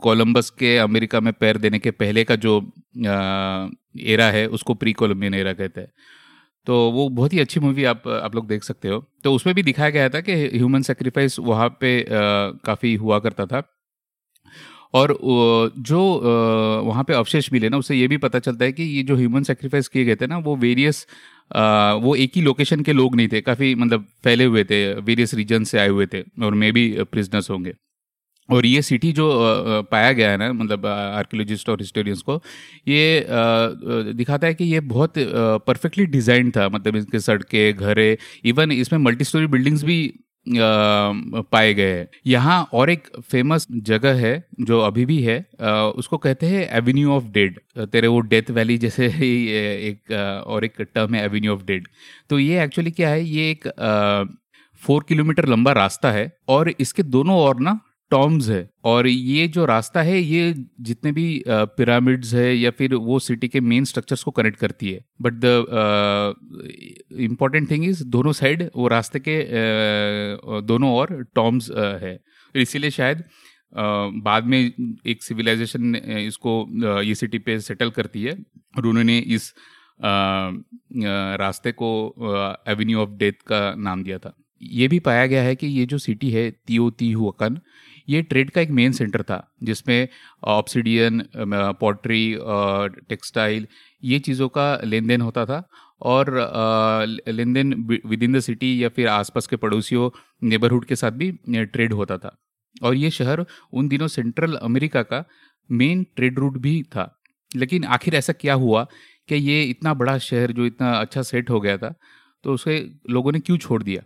कोलंबस के अमेरिका में पैर देने के पहले का जो एरा है, उसको प्री कोलम्बियन एरा कहते हैं। तो वो बहुत ही अच्छी मूवी आप आप लोग देख सकते हो। तो उसमें भी दिखाया गया था कि ह्यूमन सेक्रीफाइस वहाँ पे काफ़ी हुआ करता था। और जो वहाँ पे अवशेष मिले ना, उससे ये भी पता चलता है कि ये जो ह्यूमन सेक्रीफाइस किए गए थे ना, वो वेरियस वो एक ही लोकेशन के लोग नहीं थे। काफ़ी मतलब फैले हुए थे वेरियस रीजन से आए हुए थे और मे भी प्रिजनर्स होंगे। और ये सिटी जो पाया गया है ना मतलब आर्कियोलॉजिस्ट और हिस्टोरियंस को, ये दिखाता है कि ये बहुत परफेक्टली डिज़ाइन था मतलब इसके सड़कें, घरे इवन इसमें मल्टी स्टोरी बिल्डिंग्स भी पाए गए हैं। यहाँ और एक फ़ेमस जगह है, जो अभी भी है उसको कहते हैं एवेन्यू ऑफ़ डेड तेरे वो डेथ वैली जैसे ही एक और एक टर्म है एवेन्यू ऑफ़ डेड तो ये एक्चुअली क्या है, ये एक फोर किलोमीटर लंबा रास्ता है, और इसके दोनों ओर ना टॉम्स है। और ये जो रास्ता है ये जितने भी पिरामिड्स है या फिर वो सिटी के मेन स्ट्रक्चर्स को कनेक्ट करती है। But the important thing is दोनों साइड वो रास्ते के uh, दोनों और टॉम्स uh, है। इसीलिए शायद uh, बाद में एक सिविलाइजेशन इसको uh, ये सिटी पे सेटल करती है। और उन्होंने इस uh, रास्ते को एवेन्यू ऑफ़ डेथ का नाम दिया था। ये भी पाया गया है कि ये जो सिटी है तियो ती ये ट्रेड का एक मेन सेंटर था, जिसमें ऑप्सीडियन पॉट्री टेक्सटाइल ये चीज़ों का लेन देन होता था। और लेन देन विद इन द सिटी या फिर आसपास के पड़ोसियों नेबरहुड के साथ भी ट्रेड होता था। और ये शहर उन दिनों सेंट्रल अमेरिका का मेन ट्रेड रूट भी था। लेकिन आखिर ऐसा क्या हुआ कि ये इतना बड़ा शहर जो इतना अच्छा सेट हो गया था तो उसे लोगों ने क्यों छोड़ दिया?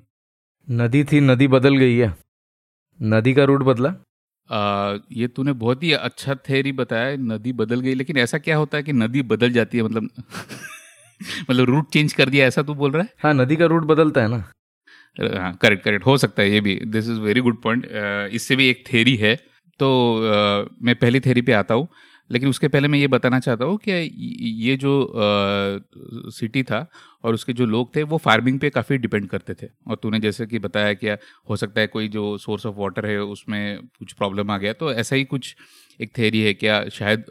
नदी थी, नदी बदल गई है। नदी का रूट बदला? आ, ये तूने बहुत ही अच्छा थेरी बताया नदी बदल गई लेकिन ऐसा क्या होता है कि नदी बदल जाती है मतलब मतलब रूट चेंज कर दिया ऐसा तू बोल रहा है? हाँ नदी का रूट बदलता है ना। हाँ करेक्ट करेक्ट हो सकता है ये भी this is very good point इससे भी एक थेरी है। तो आ, मैं पहली थेरी पे आता हूँ। लेकिन उसके पहले मैं ये बताना चाहता हूँ कि ये जो आ, सिटी था और उसके जो लोग थे वो फ़ार्मिंग पे काफ़ी डिपेंड करते थे। और तूने जैसे कि बताया कि हो सकता है कोई जो सोर्स ऑफ़ वाटर है उसमें कुछ प्रॉब्लम आ गया। तो ऐसा ही कुछ एक थेरी है क्या? शायद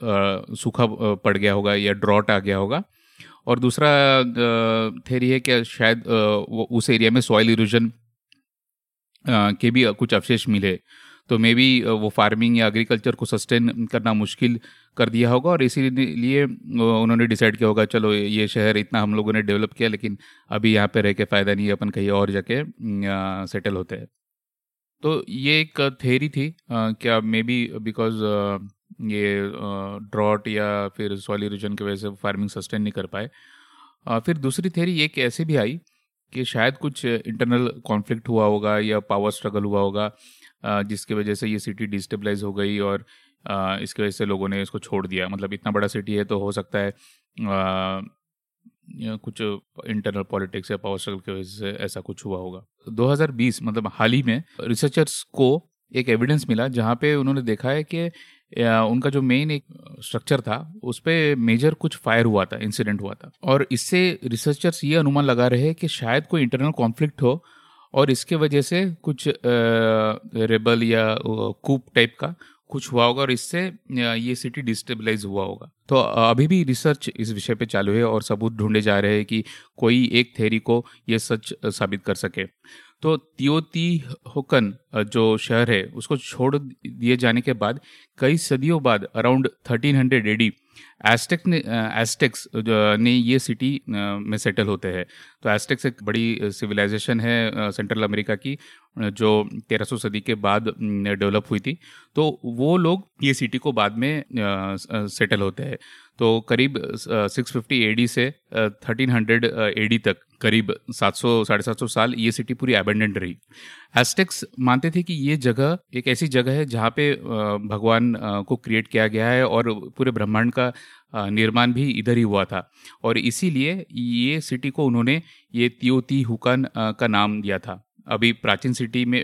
सूखा पड़ गया होगा या ड्रॉट आ गया होगा। और दूसरा थेरी है क्या? शायद उस एरिया में सॉइल इरोजन के भी कुछ अवशेष मिले। तो मे बी वो फ़ार्मिंग या एग्रीकल्चर को सस्टेन करना मुश्किल कर दिया होगा और इसीलिए उन्होंने डिसाइड किया होगा, चलो, ये शहर इतना हम लोगों ने डेवलप किया, लेकिन अभी यहाँ पे रह के फ़ायदा नहीं है, अपन कहीं और जाके सेटल होते हैं। तो ये एक थेरी थी क्या मे बी बिकॉज़ ये ड्रॉट या फिर सॉइल इरोजन की वजह से फ़ार्मिंग सस्टेन नहीं कर पाए। फिर दूसरी थेरी एक ऐसे भी आई कि शायद कुछ इंटरनल कॉन्फ्लिक्ट हुआ होगा या पावर स्ट्रगल हुआ होगा। जिसकी वजह से ये सिटी डिस्टेबलाइज हो गई और इसकी वजह से लोगों ने इसको छोड़ दिया। मतलब इतना बड़ा सिटी है तो हो सकता है कुछ इंटरनल पॉलिटिक्स या पावर स्ट्रगल की वजह से ऐसा कुछ हुआ होगा। 2020 मतलब हाल ही में रिसर्चर्स को एक एविडेंस मिला जहाँ पे उन्होंने देखा है कि उनका जो मेन एक स्ट्रक्चर था, उस पर मेजर कुछ फायर हुआ था इंसिडेंट हुआ था। और इससे रिसर्चर्स ये अनुमान लगा रहे हैं कि शायद कोई इंटरनल कॉन्फ्लिक्ट हो और इसके वजह से कुछ रेबल या कूप टाइप का कुछ हुआ होगा और इससे ये सिटी डिस्टेबलाइज हुआ होगा। तो अभी भी रिसर्च इस विषय पे चालू है और सबूत ढूंढे जा रहे हैं कि कोई एक थेरी को ये सच साबित कर सके। तो तियोती होकन जो शहर है, उसको छोड़ दिए जाने के बाद, कई सदियों बाद around thirteen hundred AD Aztec ने एस्टेक्स ने ये सिटी में सेटल होते हैं। तो एस्टेक्स एक बड़ी सिविलाइजेशन है सेंट्रल अमेरिका की जो 1300 सदी के बाद डेवलप हुई थी। तो वो लोग ये सिटी को बाद में सेटल होते हैं। तो करीब 650 एडी से 1300 एडी तक करीब 700 साढ़े सात सौ साल ये सिटी पूरी एबेंडेंट रही। एस्टेक्स मानते थे कि ये जगह एक ऐसी जगह है जहाँ पे भगवान को क्रिएट किया गया है और पूरे ब्रह्मांड का निर्माण भी इधर ही हुआ था। और इसीलिए ये सिटी को उन्होंने ये तियोती हुकन का नाम दिया था। अभी प्राचीन सिटी में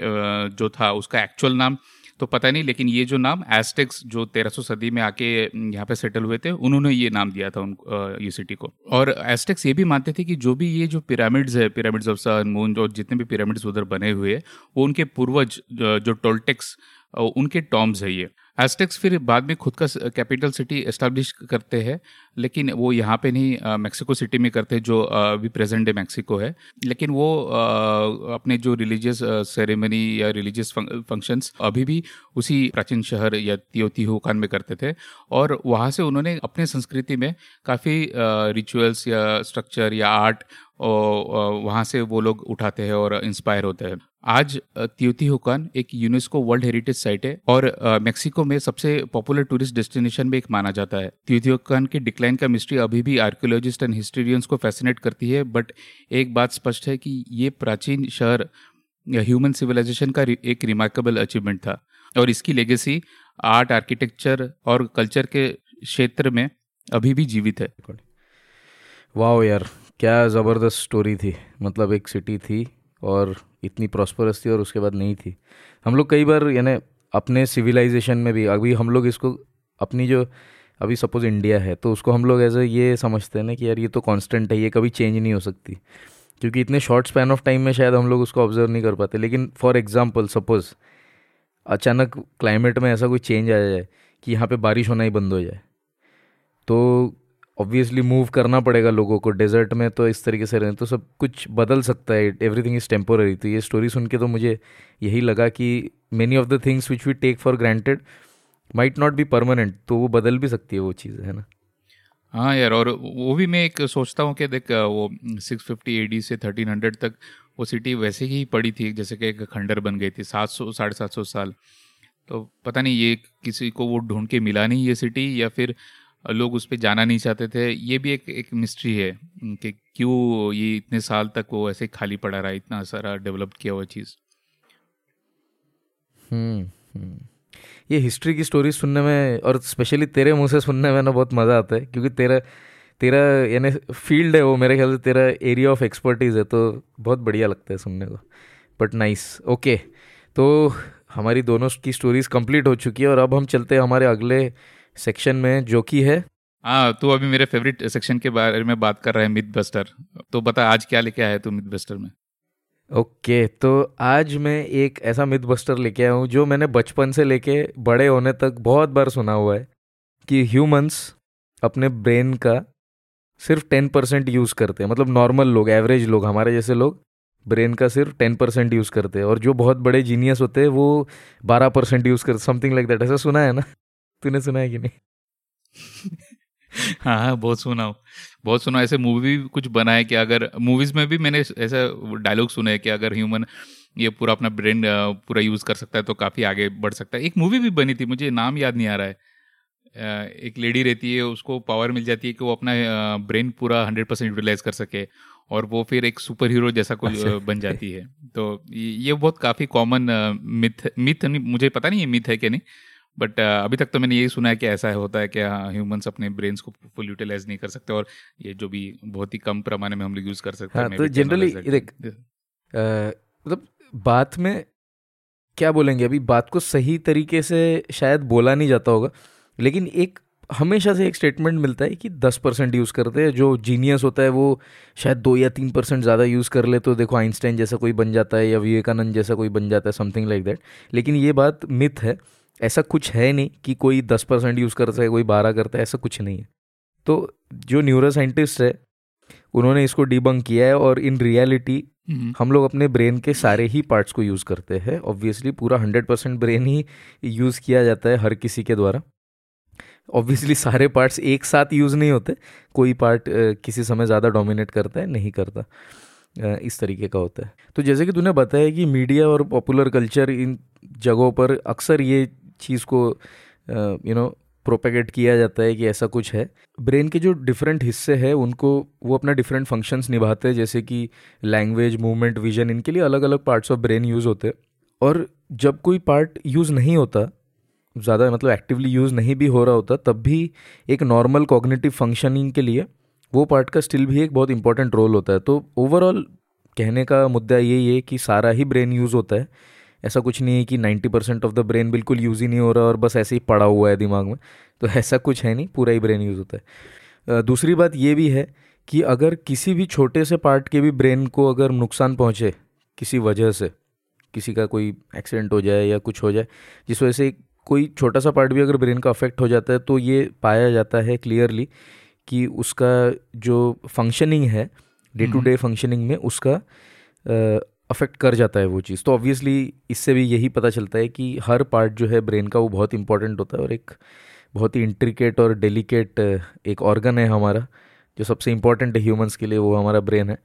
जो था उसका एक्चुअल नाम तो पता नहीं, लेकिन ये जो नाम एस्टेक्स जो 1300 सदी में आके यहाँ पे सेटल हुए थे, उन्होंने ये नाम दिया था उन ये सिटी को। और एस्टेक्स ये भी मानते थे कि जो भी ये जो पिरामिड्स है पिरामिड्स ऑफ़ सन मून और जितने भी पिरामिड्स उधर बने हुए हैं, वो उनके पूर्वज, जो टोल्टेक्स उनके टॉम्स है ये। एस्टेक्स फिर बाद में खुद का कैपिटल सिटी एस्टेब्लिश करते हैं। लेकिन वो यहाँ पे नहीं मैक्सिको सिटी में करते जो अभी प्रेजेंट डे मैक्सिको है। लेकिन वो अपने जो रिलीजियस सेरेमनी या रिलीजियस फ़ंक्शंस अभी भी उसी प्राचीन शहर या तियोतिहुकान में करते थे। और वहाँ से उन्होंने अपने संस्कृति में काफ़ी रिचुअल्स या स्ट्रक्चर या आर्ट वहाँ से वो लोग उठाते हैं और इंस्पायर होते हैं। आज हुकान एक यूनेस्को वर्ल्ड हेरिटेज साइट है और मेक्सिको में सबसे पॉपुलर टूरिस्ट डेस्टिनेशन में एक माना जाता है। हुकान के डिक्लाइन का मिस्ट्री अभी भी आर्कियोलॉजिस्ट एंड हिस्टोरियंस को फैसिनेट करती है बट एक बात स्पष्ट है कि ये प्राचीन शहर ह्यूमन सिविलाइजेशन का एक रिमार्केबल अचीवमेंट था। और इसकी लेगेसी आर्ट आर्किटेक्चर और कल्चर के क्षेत्र में अभी भी जीवित है। वाह यार, क्या ज़बरदस्त स्टोरी थी। मतलब एक सिटी थी और इतनी प्रॉस्परस थी और उसके बाद नहीं थी। हम लोग कई बार यानी अपने सिविलाइजेशन में भी, अभी हम लोग इसको अपनी जो अभी सपोज़ इंडिया है तो उसको हम लोग ऐसे ये समझते हैं ना कि यार ये तो कांस्टेंट है, ये कभी चेंज नहीं हो सकती। क्योंकि इतने शॉर्ट स्पैन ऑफ़ टाइम में शायद हम लोग उसको ऑब्ज़र्व नहीं कर पाते। लेकिन फॉर एग्ज़ाम्पल सपोज़ अचानक क्लाइमेट में ऐसा कोई चेंज आ जाए कि यहाँ पे बारिश होना ही बंद हो जाए तो ऑब्वियसली मूव करना पड़ेगा लोगों को। डेजर्ट में तो इस तरीके से रहें तो सब कुछ बदल सकता है। एवरीथिंग इज़ टेम्पोररी तो ये स्टोरी सुन के तो मुझे यही लगा कि many of the things which we take for granted might not be permanent तो वो बदल भी सकती है वो चीज़ है ना? हाँ यार और वो भी मैं एक सोचता हूँ कि देख वो 650 फिफ्टी से 1300 तक वो सिटी वैसे ही पड़ी थी जैसे कि एक खंडर बन गई थी सात सौ साढ़े सात सौ साल। तो पता नहीं ये किसी को वो ढूंढ के मिला नहीं ये सिटी या फिर लोग उस पर जाना नहीं चाहते थे। ये भी एक एक मिस्ट्री है कि क्यों ये इतने साल तक वो ऐसे खाली पड़ा रहा इतना सारा डेवलप किया हुआ चीज़। हम्म, हम्म। ये हिस्ट्री की स्टोरी सुनने में और स्पेशली तेरे मुँह से सुनने में ना बहुत मज़ा आता है, क्योंकि तेरा तेरा यानी फ़ील्ड है वो मेरे ख्याल से तेरा एरिया ऑफ़ एक्सपर्टीज़ है तो बहुत बढ़िया लगता है सुनने को। बट नाइस ओके तो हमारी दोनों की स्टोरीज कंप्लीट हो चुकी है और अब हम चलते हैं हमारे अगले सेक्शन में जो कि है। हाँ तो अभी मेरे फेवरेट सेक्शन के बारे में बात कर रहे हैं मिथ बस्टर तो बता, आज क्या लेके आया तू मिथ बस्टर में? ओके okay, तो आज मैं एक ऐसा मिथ बस्टर लेके आया हूँ जो मैंने बचपन से लेके बड़े होने तक बहुत बार सुना हुआ है कि ह्यूमंस अपने ब्रेन का सिर्फ़ टेन परसेंट यूज़ करते हैं। मतलब नॉर्मल लोग एवरेज लोग हमारे जैसे लोग ब्रेन का सिर्फ़ टेन परसेंट यूज़ करते हैं। और जो बहुत बड़े जीनियस होते हैं वो बारह परसेंट यूज़ करते समथिंग लाइक दैट ऐसा सुना है ना? तूने सुना है कि नहीं? हाँ हाँ बहुत सुना हूँ। बहुत सुना ऐसे मूवी भी कुछ बना है कि अगर मूवीज़ में भी मैंने ऐसा डायलॉग सुने कि अगर ह्यूमन ये पूरा अपना ब्रेन पूरा यूज़ कर सकता है तो काफ़ी आगे बढ़ सकता है। एक मूवी भी बनी थी मुझे नाम याद नहीं आ रहा है। एक लेडी रहती है उसको पावर मिल जाती है कि वो अपना ब्रेन पूरा हंड्रेड परसेंट यूटिलाइज कर सके और वो फिर एक सुपर हीरो जैसा कोई अच्छा। बन जाती है। तो ये बहुत काफ़ी कॉमन मिथ मिथ मुझे पता नहीं ये मिथ है कि नहीं बट uh, अभी तक तो मैंने यही सुना है कि ऐसा होता है कि ह्यूमंस हाँ, अपने ब्रेन्स को फुल यूटिलाइज नहीं कर सकते और ये जो भी बहुत ही कम पैमाने में हम लोग यूज़ कर सकते हैं हाँ, तो जनरली देख मतलब बात में क्या बोलेंगे? अभी बात को सही तरीके से शायद बोला नहीं जाता होगा लेकिन एक हमेशा से एक स्टेटमेंट मिलता है कि दस परसेंट यूज़ करते हैं जो जीनियस होता है वो शायद दो या तीन परसेंट ज़्यादा यूज़ कर ले तो देखो आइंस्टाइन जैसा कोई बन जाता है या विवेकानंद जैसा कोई बन जाता है समथिंग लाइक दैट लेकिन ये बात मिथ है ऐसा कुछ है नहीं कि कोई दस परसेंट यूज़ करता है कोई बारह करता है ऐसा कुछ नहीं है। तो जो न्यूरो साइंटिस्ट है उन्होंने इसको डिबंक किया है और इन रियलिटी हम्म। हम लोग अपने ब्रेन के सारे ही पार्ट्स को यूज़ करते हैं। ऑब्वियसली पूरा हंड्रेड परसेंट ब्रेन ही यूज़ किया जाता है हर किसी के द्वारा। ऑब्वियसली सारे पार्ट्स एक साथ यूज़ नहीं होते कोई पार्ट किसी समय ज़्यादा डोमिनेट करता है नहीं करता। इस तरीके का होता है। तो जैसे कि तूने बताया कि मीडिया और पॉपुलर कल्चर इन जगहों पर अक्सर ये चीज़ को यू नो प्रोपेगेट किया जाता है कि ऐसा कुछ है। ब्रेन के जो डिफरेंट हिस्से हैं, उनको, वो अपना डिफरेंट फ़ंक्शंस निभाते हैं, जैसे कि लैंग्वेज मूवमेंट विजन इनके लिए अलग अलग पार्ट्स ऑफ़ ब्रेन यूज़ होते हैं। और जब कोई पार्ट यूज़ नहीं होता, ज़्यादा मतलब एक्टिवली यूज़ नहीं भी हो रहा होता, तब भी एक नॉर्मल कॉग्निटिव फंक्शनिंग के लिए वो पार्ट का स्टिल भी एक बहुत इंपॉर्टेंट रोल होता है। तो ओवरऑल कहने का मुद्दा यही है कि सारा ही ब्रेन यूज़ होता है। ऐसा कुछ नहीं है कि ninety percent of the brain बिल्कुल यूज़ ही नहीं हो रहा और बस ऐसे ही पड़ा हुआ है दिमाग में। तो ऐसा कुछ है नहीं पूरा ही ब्रेन यूज़ होता है। दूसरी बात ये भी है कि अगर किसी भी छोटे से पार्ट के भी ब्रेन को अगर नुकसान पहुँचे किसी वजह से किसी का कोई एक्सीडेंट हो जाए या कुछ हो जाए जिस वजह से कोई छोटा सा पार्ट भी अगर ब्रेन का अफेक्ट हो जाता है तो ये पाया जाता है क्लियरली कि उसका जो फंक्शनिंग है डे टू डे फंक्शनिंग में उसका अफेक्ट कर जाता है वो चीज़। तो ऑब्वियसली इससे भी यही पता चलता है कि हर पार्ट जो है ब्रेन का वो बहुत इंपॉर्टेंट होता है और एक बहुत ही इंट्रिकेट और डेलिकेट एक ऑर्गन है हमारा, जो सबसे इंपॉर्टेंट है ह्यूमंस के लिए, वो हमारा ब्रेन है।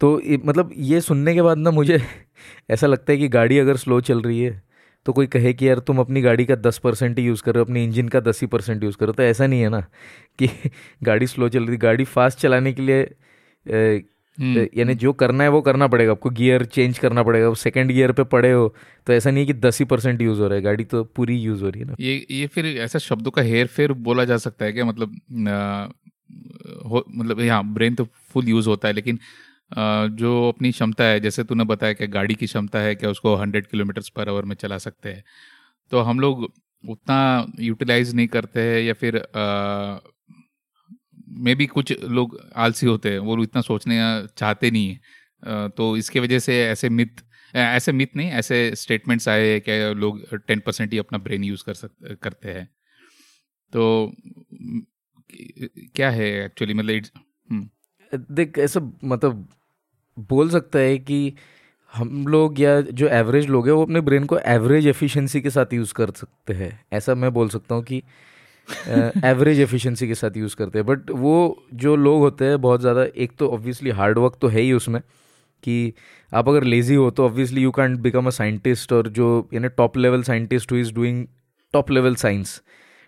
तो मतलब ये सुनने के बाद ना मुझे ऐसा लगता है कि गाड़ी अगर स्लो चल रही है तो कोई कहे कि यार तुम अपनी गाड़ी का दस परसेंट ही यूज़ करो अपनी इंजन का दस ही परसेंट यूज़ करो तो ऐसा नहीं है ना कि गाड़ी स्लो चल रही गाड़ी फास्ट चलाने के लिए हम्म। यानी जो करना है वो करना पड़ेगा आपको गियर चेंज करना पड़ेगा वो सेकंड गियर पे पड़े हो तो ऐसा नहीं है कि दस ही परसेंट यूज़ हो रहा है गाड़ी तो पूरी यूज़ हो रही है ना ये ये फिर ऐसा शब्दों का हेर फेर बोला जा सकता है क्या मतलब हो मतलब यहाँ ब्रेन तो फुल यूज़ होता है लेकिन जो अपनी क्षमता है जैसे तूने बताया कि गाड़ी की क्षमता है कि उसको हंड्रेड किलोमीटर्स पर आवर में चला सकते हैं तो हम लोग उतना यूटिलाइज नहीं करते हैं या फिर मे भी कुछ लोग आलसी होते हैं, वो इतना सोचने चाहते नहीं है। तो इसके वजह से ऐसे मिथ ऐसे मिथ नहीं, ऐसे स्टेटमेंट्स आए हैं कि लोग टेन परसेंट ही अपना ब्रेन यूज़ कर सकते करते हैं। तो क्या है एक्चुअली मतलब हम्म। देख, ऐसा मतलब बोल सकता है कि हम लोग या जो एवरेज लोग हैं, वो अपने ब्रेन को एवरेज एफिशिएंसी के साथ यूज़ कर सकते हैं। ऐसा मैं बोल सकता हूँ कि एवरेज एफिशिएंसी के साथ यूज़ करते हैं. बट वो जो लोग होते हैं बहुत ज़्यादा एक तो ऑब्वियसली हार्ड वर्क तो है ही उसमें कि आप अगर लेज़ी हो तो obviously you can't become a scientist और जो यानी top level scientist who is doing top level science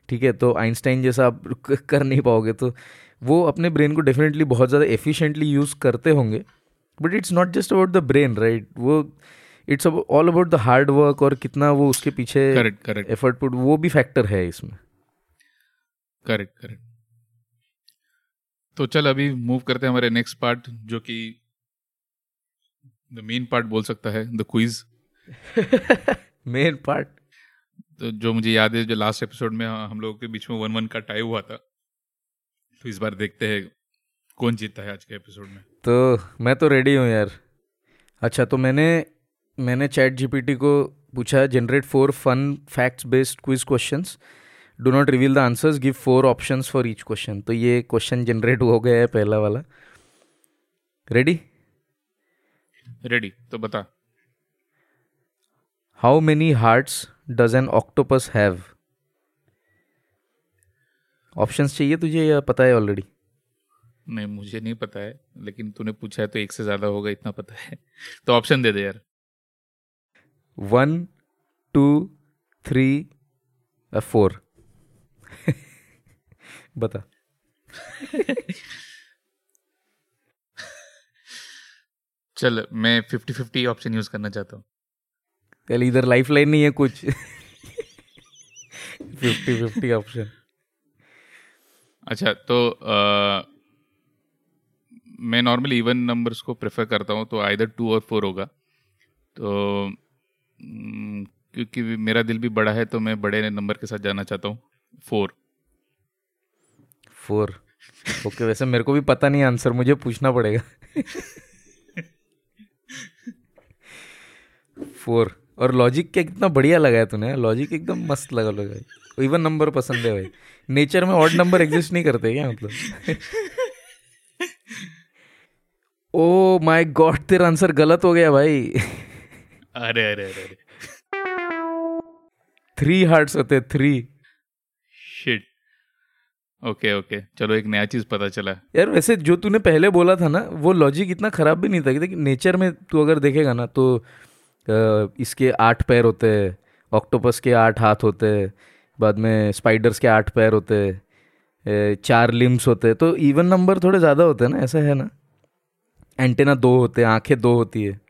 ठीक है? तो आइंस्टाइन जैसा आप कर नहीं पाओगे तो वो अपने ब्रेन को डेफिनेटली बहुत ज़्यादा एफिशिएंटली यूज़ करते होंगे. But it's not just about the brain right वो it's all about the hard work और कितना वो उसके पीछे एफर्ट पुट वो भी फैक्टर है इसमें. करेक्ट करेक्ट तो चल अभी मूव करते हैं हमारे नेक्स्ट पार्ट जो कि द मेन पार्ट बोल सकता है द क्विज मेन पार्ट तो जो मुझे याद है जो लास्ट एपिसोड में हम लोगों के बीच में वन वन का टाई हुआ था तो इस बार देखते हैं कौन जीतता है आज के एपिसोड में। तो मैं तो रेडी हूँ यार। अच्छा तो मैंने मैंने चैट जीपीटी को पूछा generate four fun facts based quiz questions do not reveal the answers give four option for each question तो ये क्वेश्चन जनरेट हो गया है पहला वाला। रेडी रेडी तो बता। How many hearts does an octopus have options चाहिए तुझे या पता है ऑलरेडी नहीं मुझे नहीं पता है लेकिन तूने पूछा है तो एक से ज़्यादा होगा इतना पता है। तो ऑप्शन दे दे यार। वन टू थ्री फोर बता। चल मैं फिफ्टी फिफ्टी ऑप्शन यूज़ करना चाहता हूँ। चल इधर लाइफ लाइन नहीं है कुछ। फिफ्टी फिफ्टी ऑप्शन अच्छा तो आ, मैं नॉर्मली इवन नंबर्स को प्रेफर करता हूँ तो आइधर टू और फोर होगा। तो क्योंकि मेरा दिल भी बड़ा है तो मैं बड़े नंबर के साथ जाना चाहता हूँ। Four four. ओके वैसे मेरे को भी पता नहीं आंसर मुझे पूछना पड़ेगा। फोर। और लॉजिक क्या कितना बढ़िया लगा है तूने लॉजिक एकदम मस्त लगा लगा इवन नंबर पसंद है भाई। नेचर में ऑड नंबर एग्जिस्ट नहीं करते क्या मतलब? ओ माय गॉड तेरा आंसर गलत हो गया भाई। अरे अरे अरे अरे। थ्री हार्ट्स होते थ्री शिट ओके ओके चलो एक नया चीज़ पता चला। यार वैसे जो तूने पहले बोला था ना वो लॉजिक इतना खराब भी नहीं था कि नेचर में तू अगर देखेगा ना तो इसके आठ पैर होते हैं ऑक्टोपस के आठ हाथ होते हैं बाद में स्पाइडर्स के आठ पैर होते हैं चार लिम्स होते हैं तो इवन नंबर थोड़े ज़्यादा होते हैं ना ऐसा है ना? एंटेना दो होते हैं आँखें दो होती है।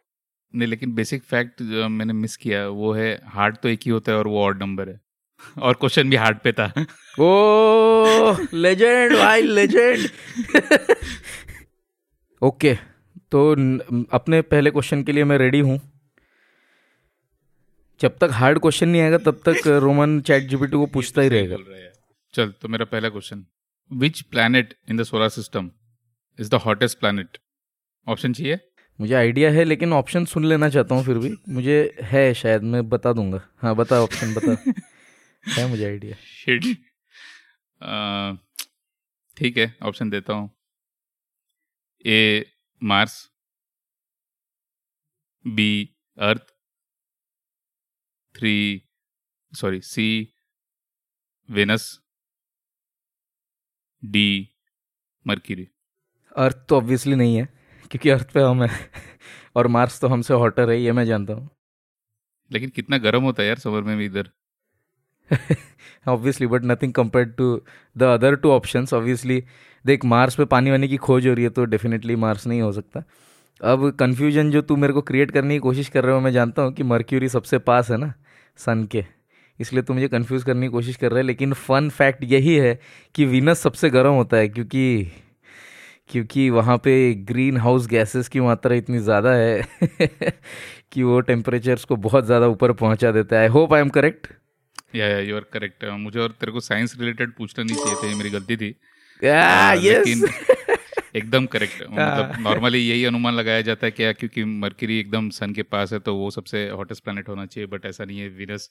नहीं लेकिन बेसिक फैक्ट जो मैंने मिस किया वो है हार्ट तो एक ही होता है और वो और नंबर है। और क्वेश्चन भी हार्ड पे था। ओ लेजेंड भाई लेजेंड ओके तो अपने पहले क्वेश्चन के लिए मैं रेडी हूँ। जब तक हार्ड क्वेश्चन नहीं आएगा तब तक रोमन चैट जीपीटी को पूछता ही रहेगा। चल तो मेरा पहला question which planet in the solar system is the hottest planet option चाहिए? मुझे आइडिया है लेकिन ऑप्शन सुन लेना चाहता हूँ फिर भी। मुझे है शायद मैं बता दूँगा। हाँ बता ऑप्शन बता। है मुझे आइडिया शिट ठीक है ऑप्शन देता हूँ। A Mars B Earth three sorry C Venus D Mercury Earth तो ऑब्वियसली नहीं है क्योंकि अर्थ पे हम है और मार्स तो हमसे हॉटर है ये मैं जानता हूँ। लेकिन कितना गर्म होता है यार समर में भी इधर। Obviously but nothing compare to the other two options obviously देख मार्स पे पानी वानी की खोज हो रही है तो डेफिनेटली मार्स नहीं हो सकता। अब कन्फ्यूज़न जो तू मेरे को क्रिएट करने की कोशिश कर रहे हो, मैं जानता हूँ कि मर्क्यूरी सबसे पास है ना सन के। इसलिए तू मुझे कन्फ्यूज़ करने की कोशिश कर रहा है, लेकिन फ़न फैक्ट यही है कि वीनस सबसे गर्म होता है, क्योंकि क्योंकि वहाँ पे ग्रीन हाउस गैसेस की मात्रा इतनी ज़्यादा है कि वो टेम्परेचर्स को बहुत ज़्यादा ऊपर पहुँचा देता है। I hope I am correct yeah yeah you are correct मुझे और तेरे को साइंस रिलेटेड पूछना नहीं चाहिए था ये मेरी गलती थी। यस एकदम करेक्ट मतलब नॉर्मली यही अनुमान लगाया जाता है क्या क्योंकि मरकरी एकदम सन के पास है तो वो सबसे हॉटेस्ट प्लानट होना चाहिए बट ऐसा नहीं है। Venus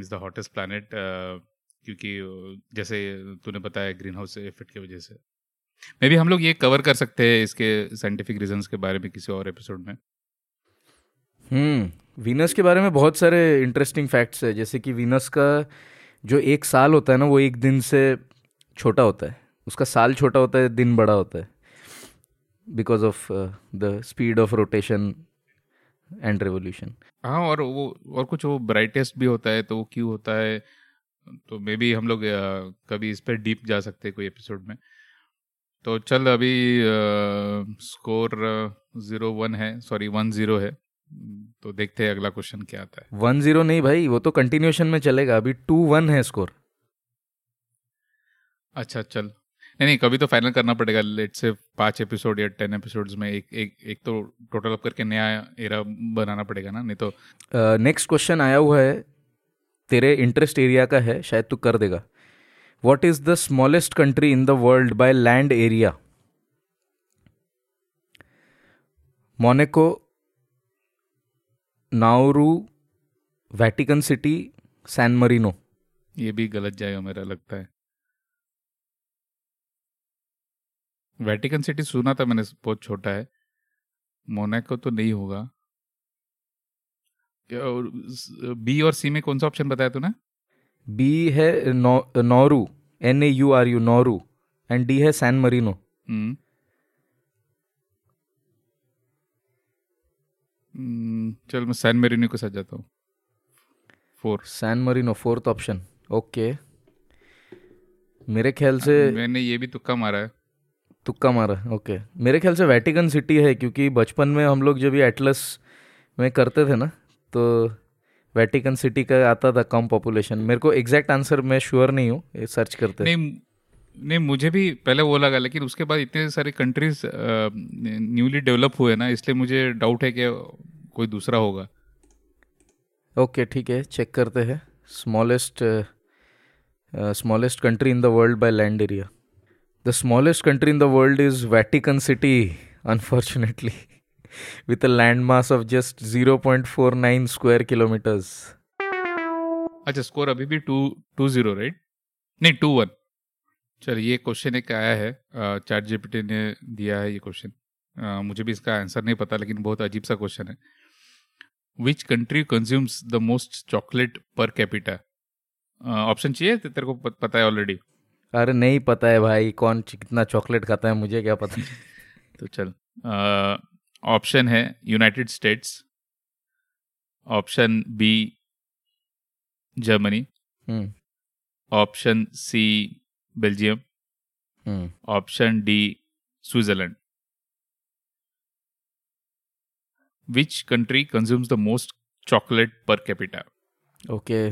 is the hottest planet क्योंकि जैसे तूने बताया ग्रीन हाउस इफ़ेक्ट की वजह से। मे भी हम लोग ये कवर कर सकते हैं इसके साइंटिफिक रीजंस के बारे में किसी और एपिसोड में। हम्म वीनस के बारे में बहुत सारे इंटरेस्टिंग फैक्ट्स है। जैसे कि वीनस का जो एक साल होता है ना वो एक दिन से छोटा होता है। उसका साल छोटा होता है दिन बड़ा होता है। Because of the speed of rotation and revolution हाँ और वो और कुछ वो ब्राइटेस्ट भी होता है तो वो क्यों होता है। तो मे बी हम लोग uh, कभी इस पर डीप जा सकते हैं कोई एपिसोड में। तो चल अभी स्कोर ज़ीरो वन है सॉरी वन ज़ीरो है। तो देखते हैं अगला क्वेश्चन क्या आता है। वन ज़ीरो नहीं भाई वो तो कंटिन्यूशन में चलेगा। अभी टू वन है स्कोर अच्छा चल। नहीं नहीं कभी तो फाइनल करना पड़ेगा। लेट से पाँच एपिसोड या टेन एपिसोड्स में एक एक एक तो टोटल अप करके नया एरा बनाना पड़ेगा ना नहीं तो नेक्स्ट uh, क्वेश्चन आया हुआ है। तेरे इंटरेस्ट एरिया का है शायद तू कर देगा। What is the smallest country in the world by land area? Monaco Nauru Vatican city San Marino ये भी गलत जाएगा मेरा लगता है। वेटिकन सिटी सुना था मैंने बहुत छोटा है। मोनेको तो नहीं होगा। बी और सी में कौन सा ऑप्शन बताया तूने? बी है नौ, Nauru N A U R U Nauru and D है सैन मरीनो चल मैं सैन मरीनो के साथ जाता हूँ। Four San Marino fourth option okay मेरे ख्याल से मैंने ये भी तुक्का मारा है। तुक्का मारा ओके मेरे ख्याल से वेटिकन सिटी है क्योंकि बचपन में हम लोग जब ये एटलस में करते थे ना तो वेटिकन सिटी का आता था कम पॉपुलेशन मेरे को एग्जैक्ट आंसर मैं श्योर नहीं हूँ सर्च करते नहीं नहीं मुझे भी पहले वो लगा लेकिन उसके बाद इतने सारे कंट्रीज़ न्यूली डेवलप हुए ना इसलिए मुझे डाउट है कि कोई दूसरा होगा। ओके okay, ठीक है चेक करते हैं। Smallest smallest country in the world by land area the smallest country in the world is Vatican city unfortunately with a landmass of just 0.49 square kilometers. अच्छा स्कोर अभी भी टू टू ज़ीरो राइट नहीं two one चल ये question एक आया है chat GPT ने दिया है ये क्वेश्चन मुझे भी इसका आंसर नहीं पता लेकिन बहुत अजीब सा क्वेश्चन है। Which country consumes the most chocolate per capita option चाहिए? तेरे को पता है ऑलरेडी अरे नहीं पता है भाई कौन कितना चॉकलेट खाता है मुझे क्या पता? तो चल option A United States option B Germany option C Belgium option D Switzerland which country consumes the most chocolate per capita okay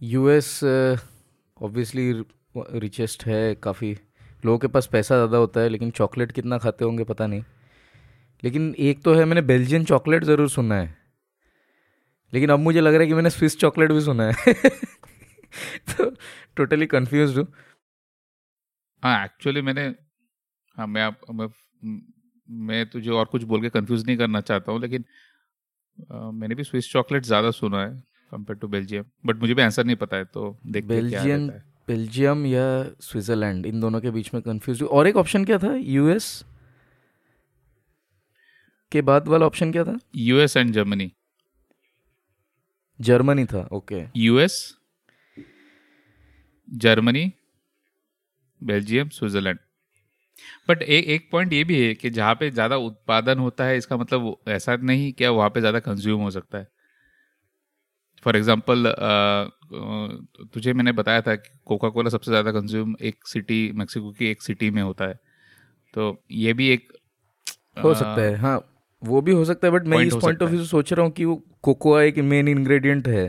US obviously richest है काफ़ी। लोगों के पास पैसा ज़्यादा होता है लेकिन चॉकलेट कितना खाते होंगे पता नहीं। लेकिन एक तो है मैंने बेल्जियन चॉकलेट ज़रूर सुना है। लेकिन अब मुझे लग रहा है कि मैंने स्विस चॉकलेट भी सुना है। तो टोटली कंफ्यूज हूँ। हाँ एक्चुअली मैंने हाँ मैं आप मैं, मैं तुझे और कुछ बोल के कंफ्यूज नहीं करना चाहता हूँ लेकिन आ, मैंने भी स्विस चॉकलेट ज़्यादा सुना है कंपेयर टू बेल्जियम बट मुझे भी आंसर नहीं पता है तो देख है बेल्जियम या स्विट्ज़रलैंड इन दोनों के बीच में कंफ्यूज और एक ऑप्शन क्या था? यूएस के बाद वाला ऑप्शन क्या था? यूएस एंड जर्मनी जर्मनी था okay US Germany Belgium Switzerland but एक एक पॉइंट ये भी है कि जहाँ पे ज़्यादा उत्पादन होता है इसका मतलब ऐसा नहीं क्या वहाँ पे ज़्यादा कंज्यूम हो सकता है। फॉर एग्ज़ाम्पल तुझे मैंने बताया था कि कोका कोला सबसे ज़्यादा कंज्यूम एक सिटी मेक्सिको की एक सिटी में होता है। तो ये भी एक हो अ, सकता है हाँ वो भी हो सकता है बट मैं इस पॉइंट ऑफ़ व्यू से सोच रहा हूँ कि वो कोकोआ एक मेन इंग्रेडिएंट है।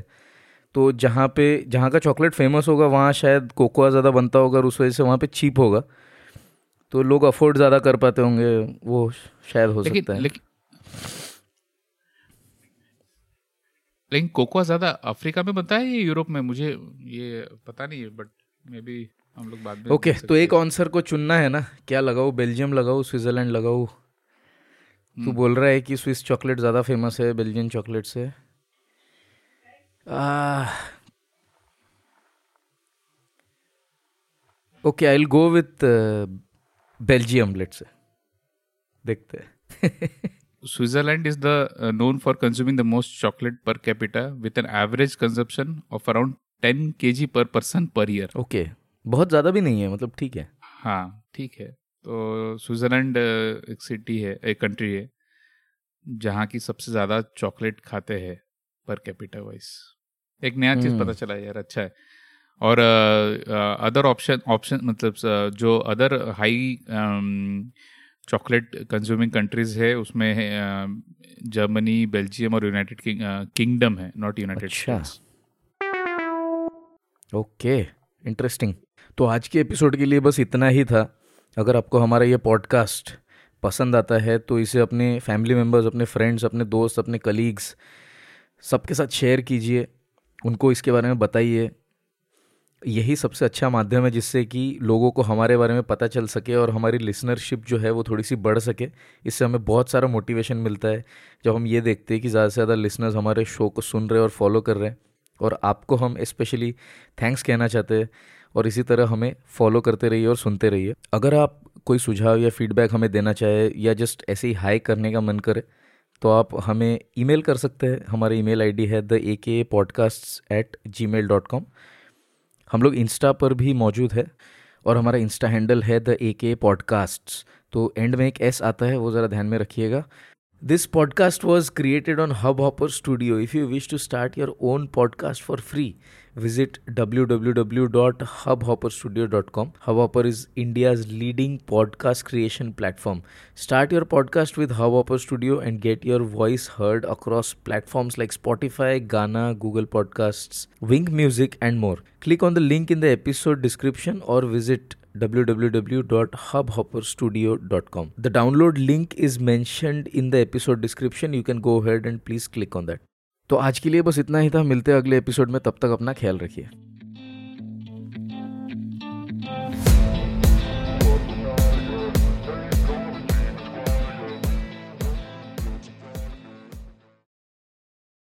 तो जहाँ पे जहाँ का चॉकलेट फ़ेमस होगा वहाँ शायद कोकोआ ज़्यादा बनता होगा और उस वजह से वहाँ पे चीप होगा। तो लोग अफोर्ड ज़्यादा कर पाते होंगे वो शायद हो लेकिन सकता है। लेकिन लेकिन कोकोआ ज़्यादा अफ्रीका में बनता है या यूरोप में? मुझे ये पता नहीं है बट मे बी हम लोग बाद में ओके देख तो एक। आंसर को चुनना है ना क्या लगाओ? बेल्जियम लगाओ स्विट्जरलैंड लगाओ। तू हम्म। बोल रहा है कि स्विस चॉकलेट ज़्यादा फ़ेमस है बेल्जियन चॉकलेट से। Okay I will go with Belgium let's see. देखते Switzerland is the known for consuming the most chocolate per capita with an average consumption of around ten K G per person per year okay बहुत ज़्यादा भी नहीं है मतलब ठीक है। हाँ ठीक है। तो स्विट्जरलैंड uh, एक सिटी है एक कंट्री है जहाँ की सबसे ज़्यादा चॉकलेट खाते हैं पर कैपिटा वाइज एक नया चीज़ हम्म। पता चला यार अच्छा है। और अदर ऑप्शन ऑप्शन मतलब जो other high chocolate consuming countries है उसमें जर्मनी बेल्जियम और यूनाइटेड किंगडम है not United. States okay interesting तो आज के एपिसोड के लिए बस इतना ही था। अगर आपको हमारा ये पॉडकास्ट पसंद आता है तो इसे अपने फैमिली मेंबर्स अपने फ्रेंड्स अपने दोस्त अपने कलीग्स सबके साथ शेयर कीजिए। उनको इसके बारे में बताइए। यही सबसे अच्छा माध्यम है जिससे कि लोगों को हमारे बारे में पता चल सके और हमारी लिसनरशिप जो है वो थोड़ी सी बढ़ सके। इससे हमें बहुत सारा मोटिवेशन मिलता है, जब हम ये देखते हैं कि ज़्यादा से ज़्यादा लिसनर्स हमारे शो को सुन रहे और फॉलो कर रहे हैं। और आपको हम स्पेशली थैंक्स कहना चाहते हैं और इसी तरह हमें फॉलो करते रहिए और सुनते रहिए। अगर आप कोई सुझाव या फीडबैक हमें देना चाहे या जस्ट ऐसे ही हाई करने का मन करे तो आप हमें ईमेल कर सकते हैं। हमारी ईमेल आईडी है the A K podcast at Gmail dot com हम लोग इंस्टा पर भी मौजूद है और हमारा इंस्टा हैंडल है द ए के पॉडकास्ट तो एंड में एक एस आता है, वो ज़रा ध्यान में रखिएगा। This podcast was created on Hubhopper studio if you wish to start your own podcast for free visit www.hubhopperstudio.com hubhopper is india's leading podcast creation platform. Start your podcast with hubhopper studio and get your voice heard across platforms like spotify ghana google podcasts wink music and more. Click on the link in the episode description or visit www.hubhopperstudio.com the download link is mentioned in the episode description. You can go ahead and please click on that तो आज के लिए बस इतना ही था। मिलते हैं अगले एपिसोड में। तब तक अपना ख्याल रखिए।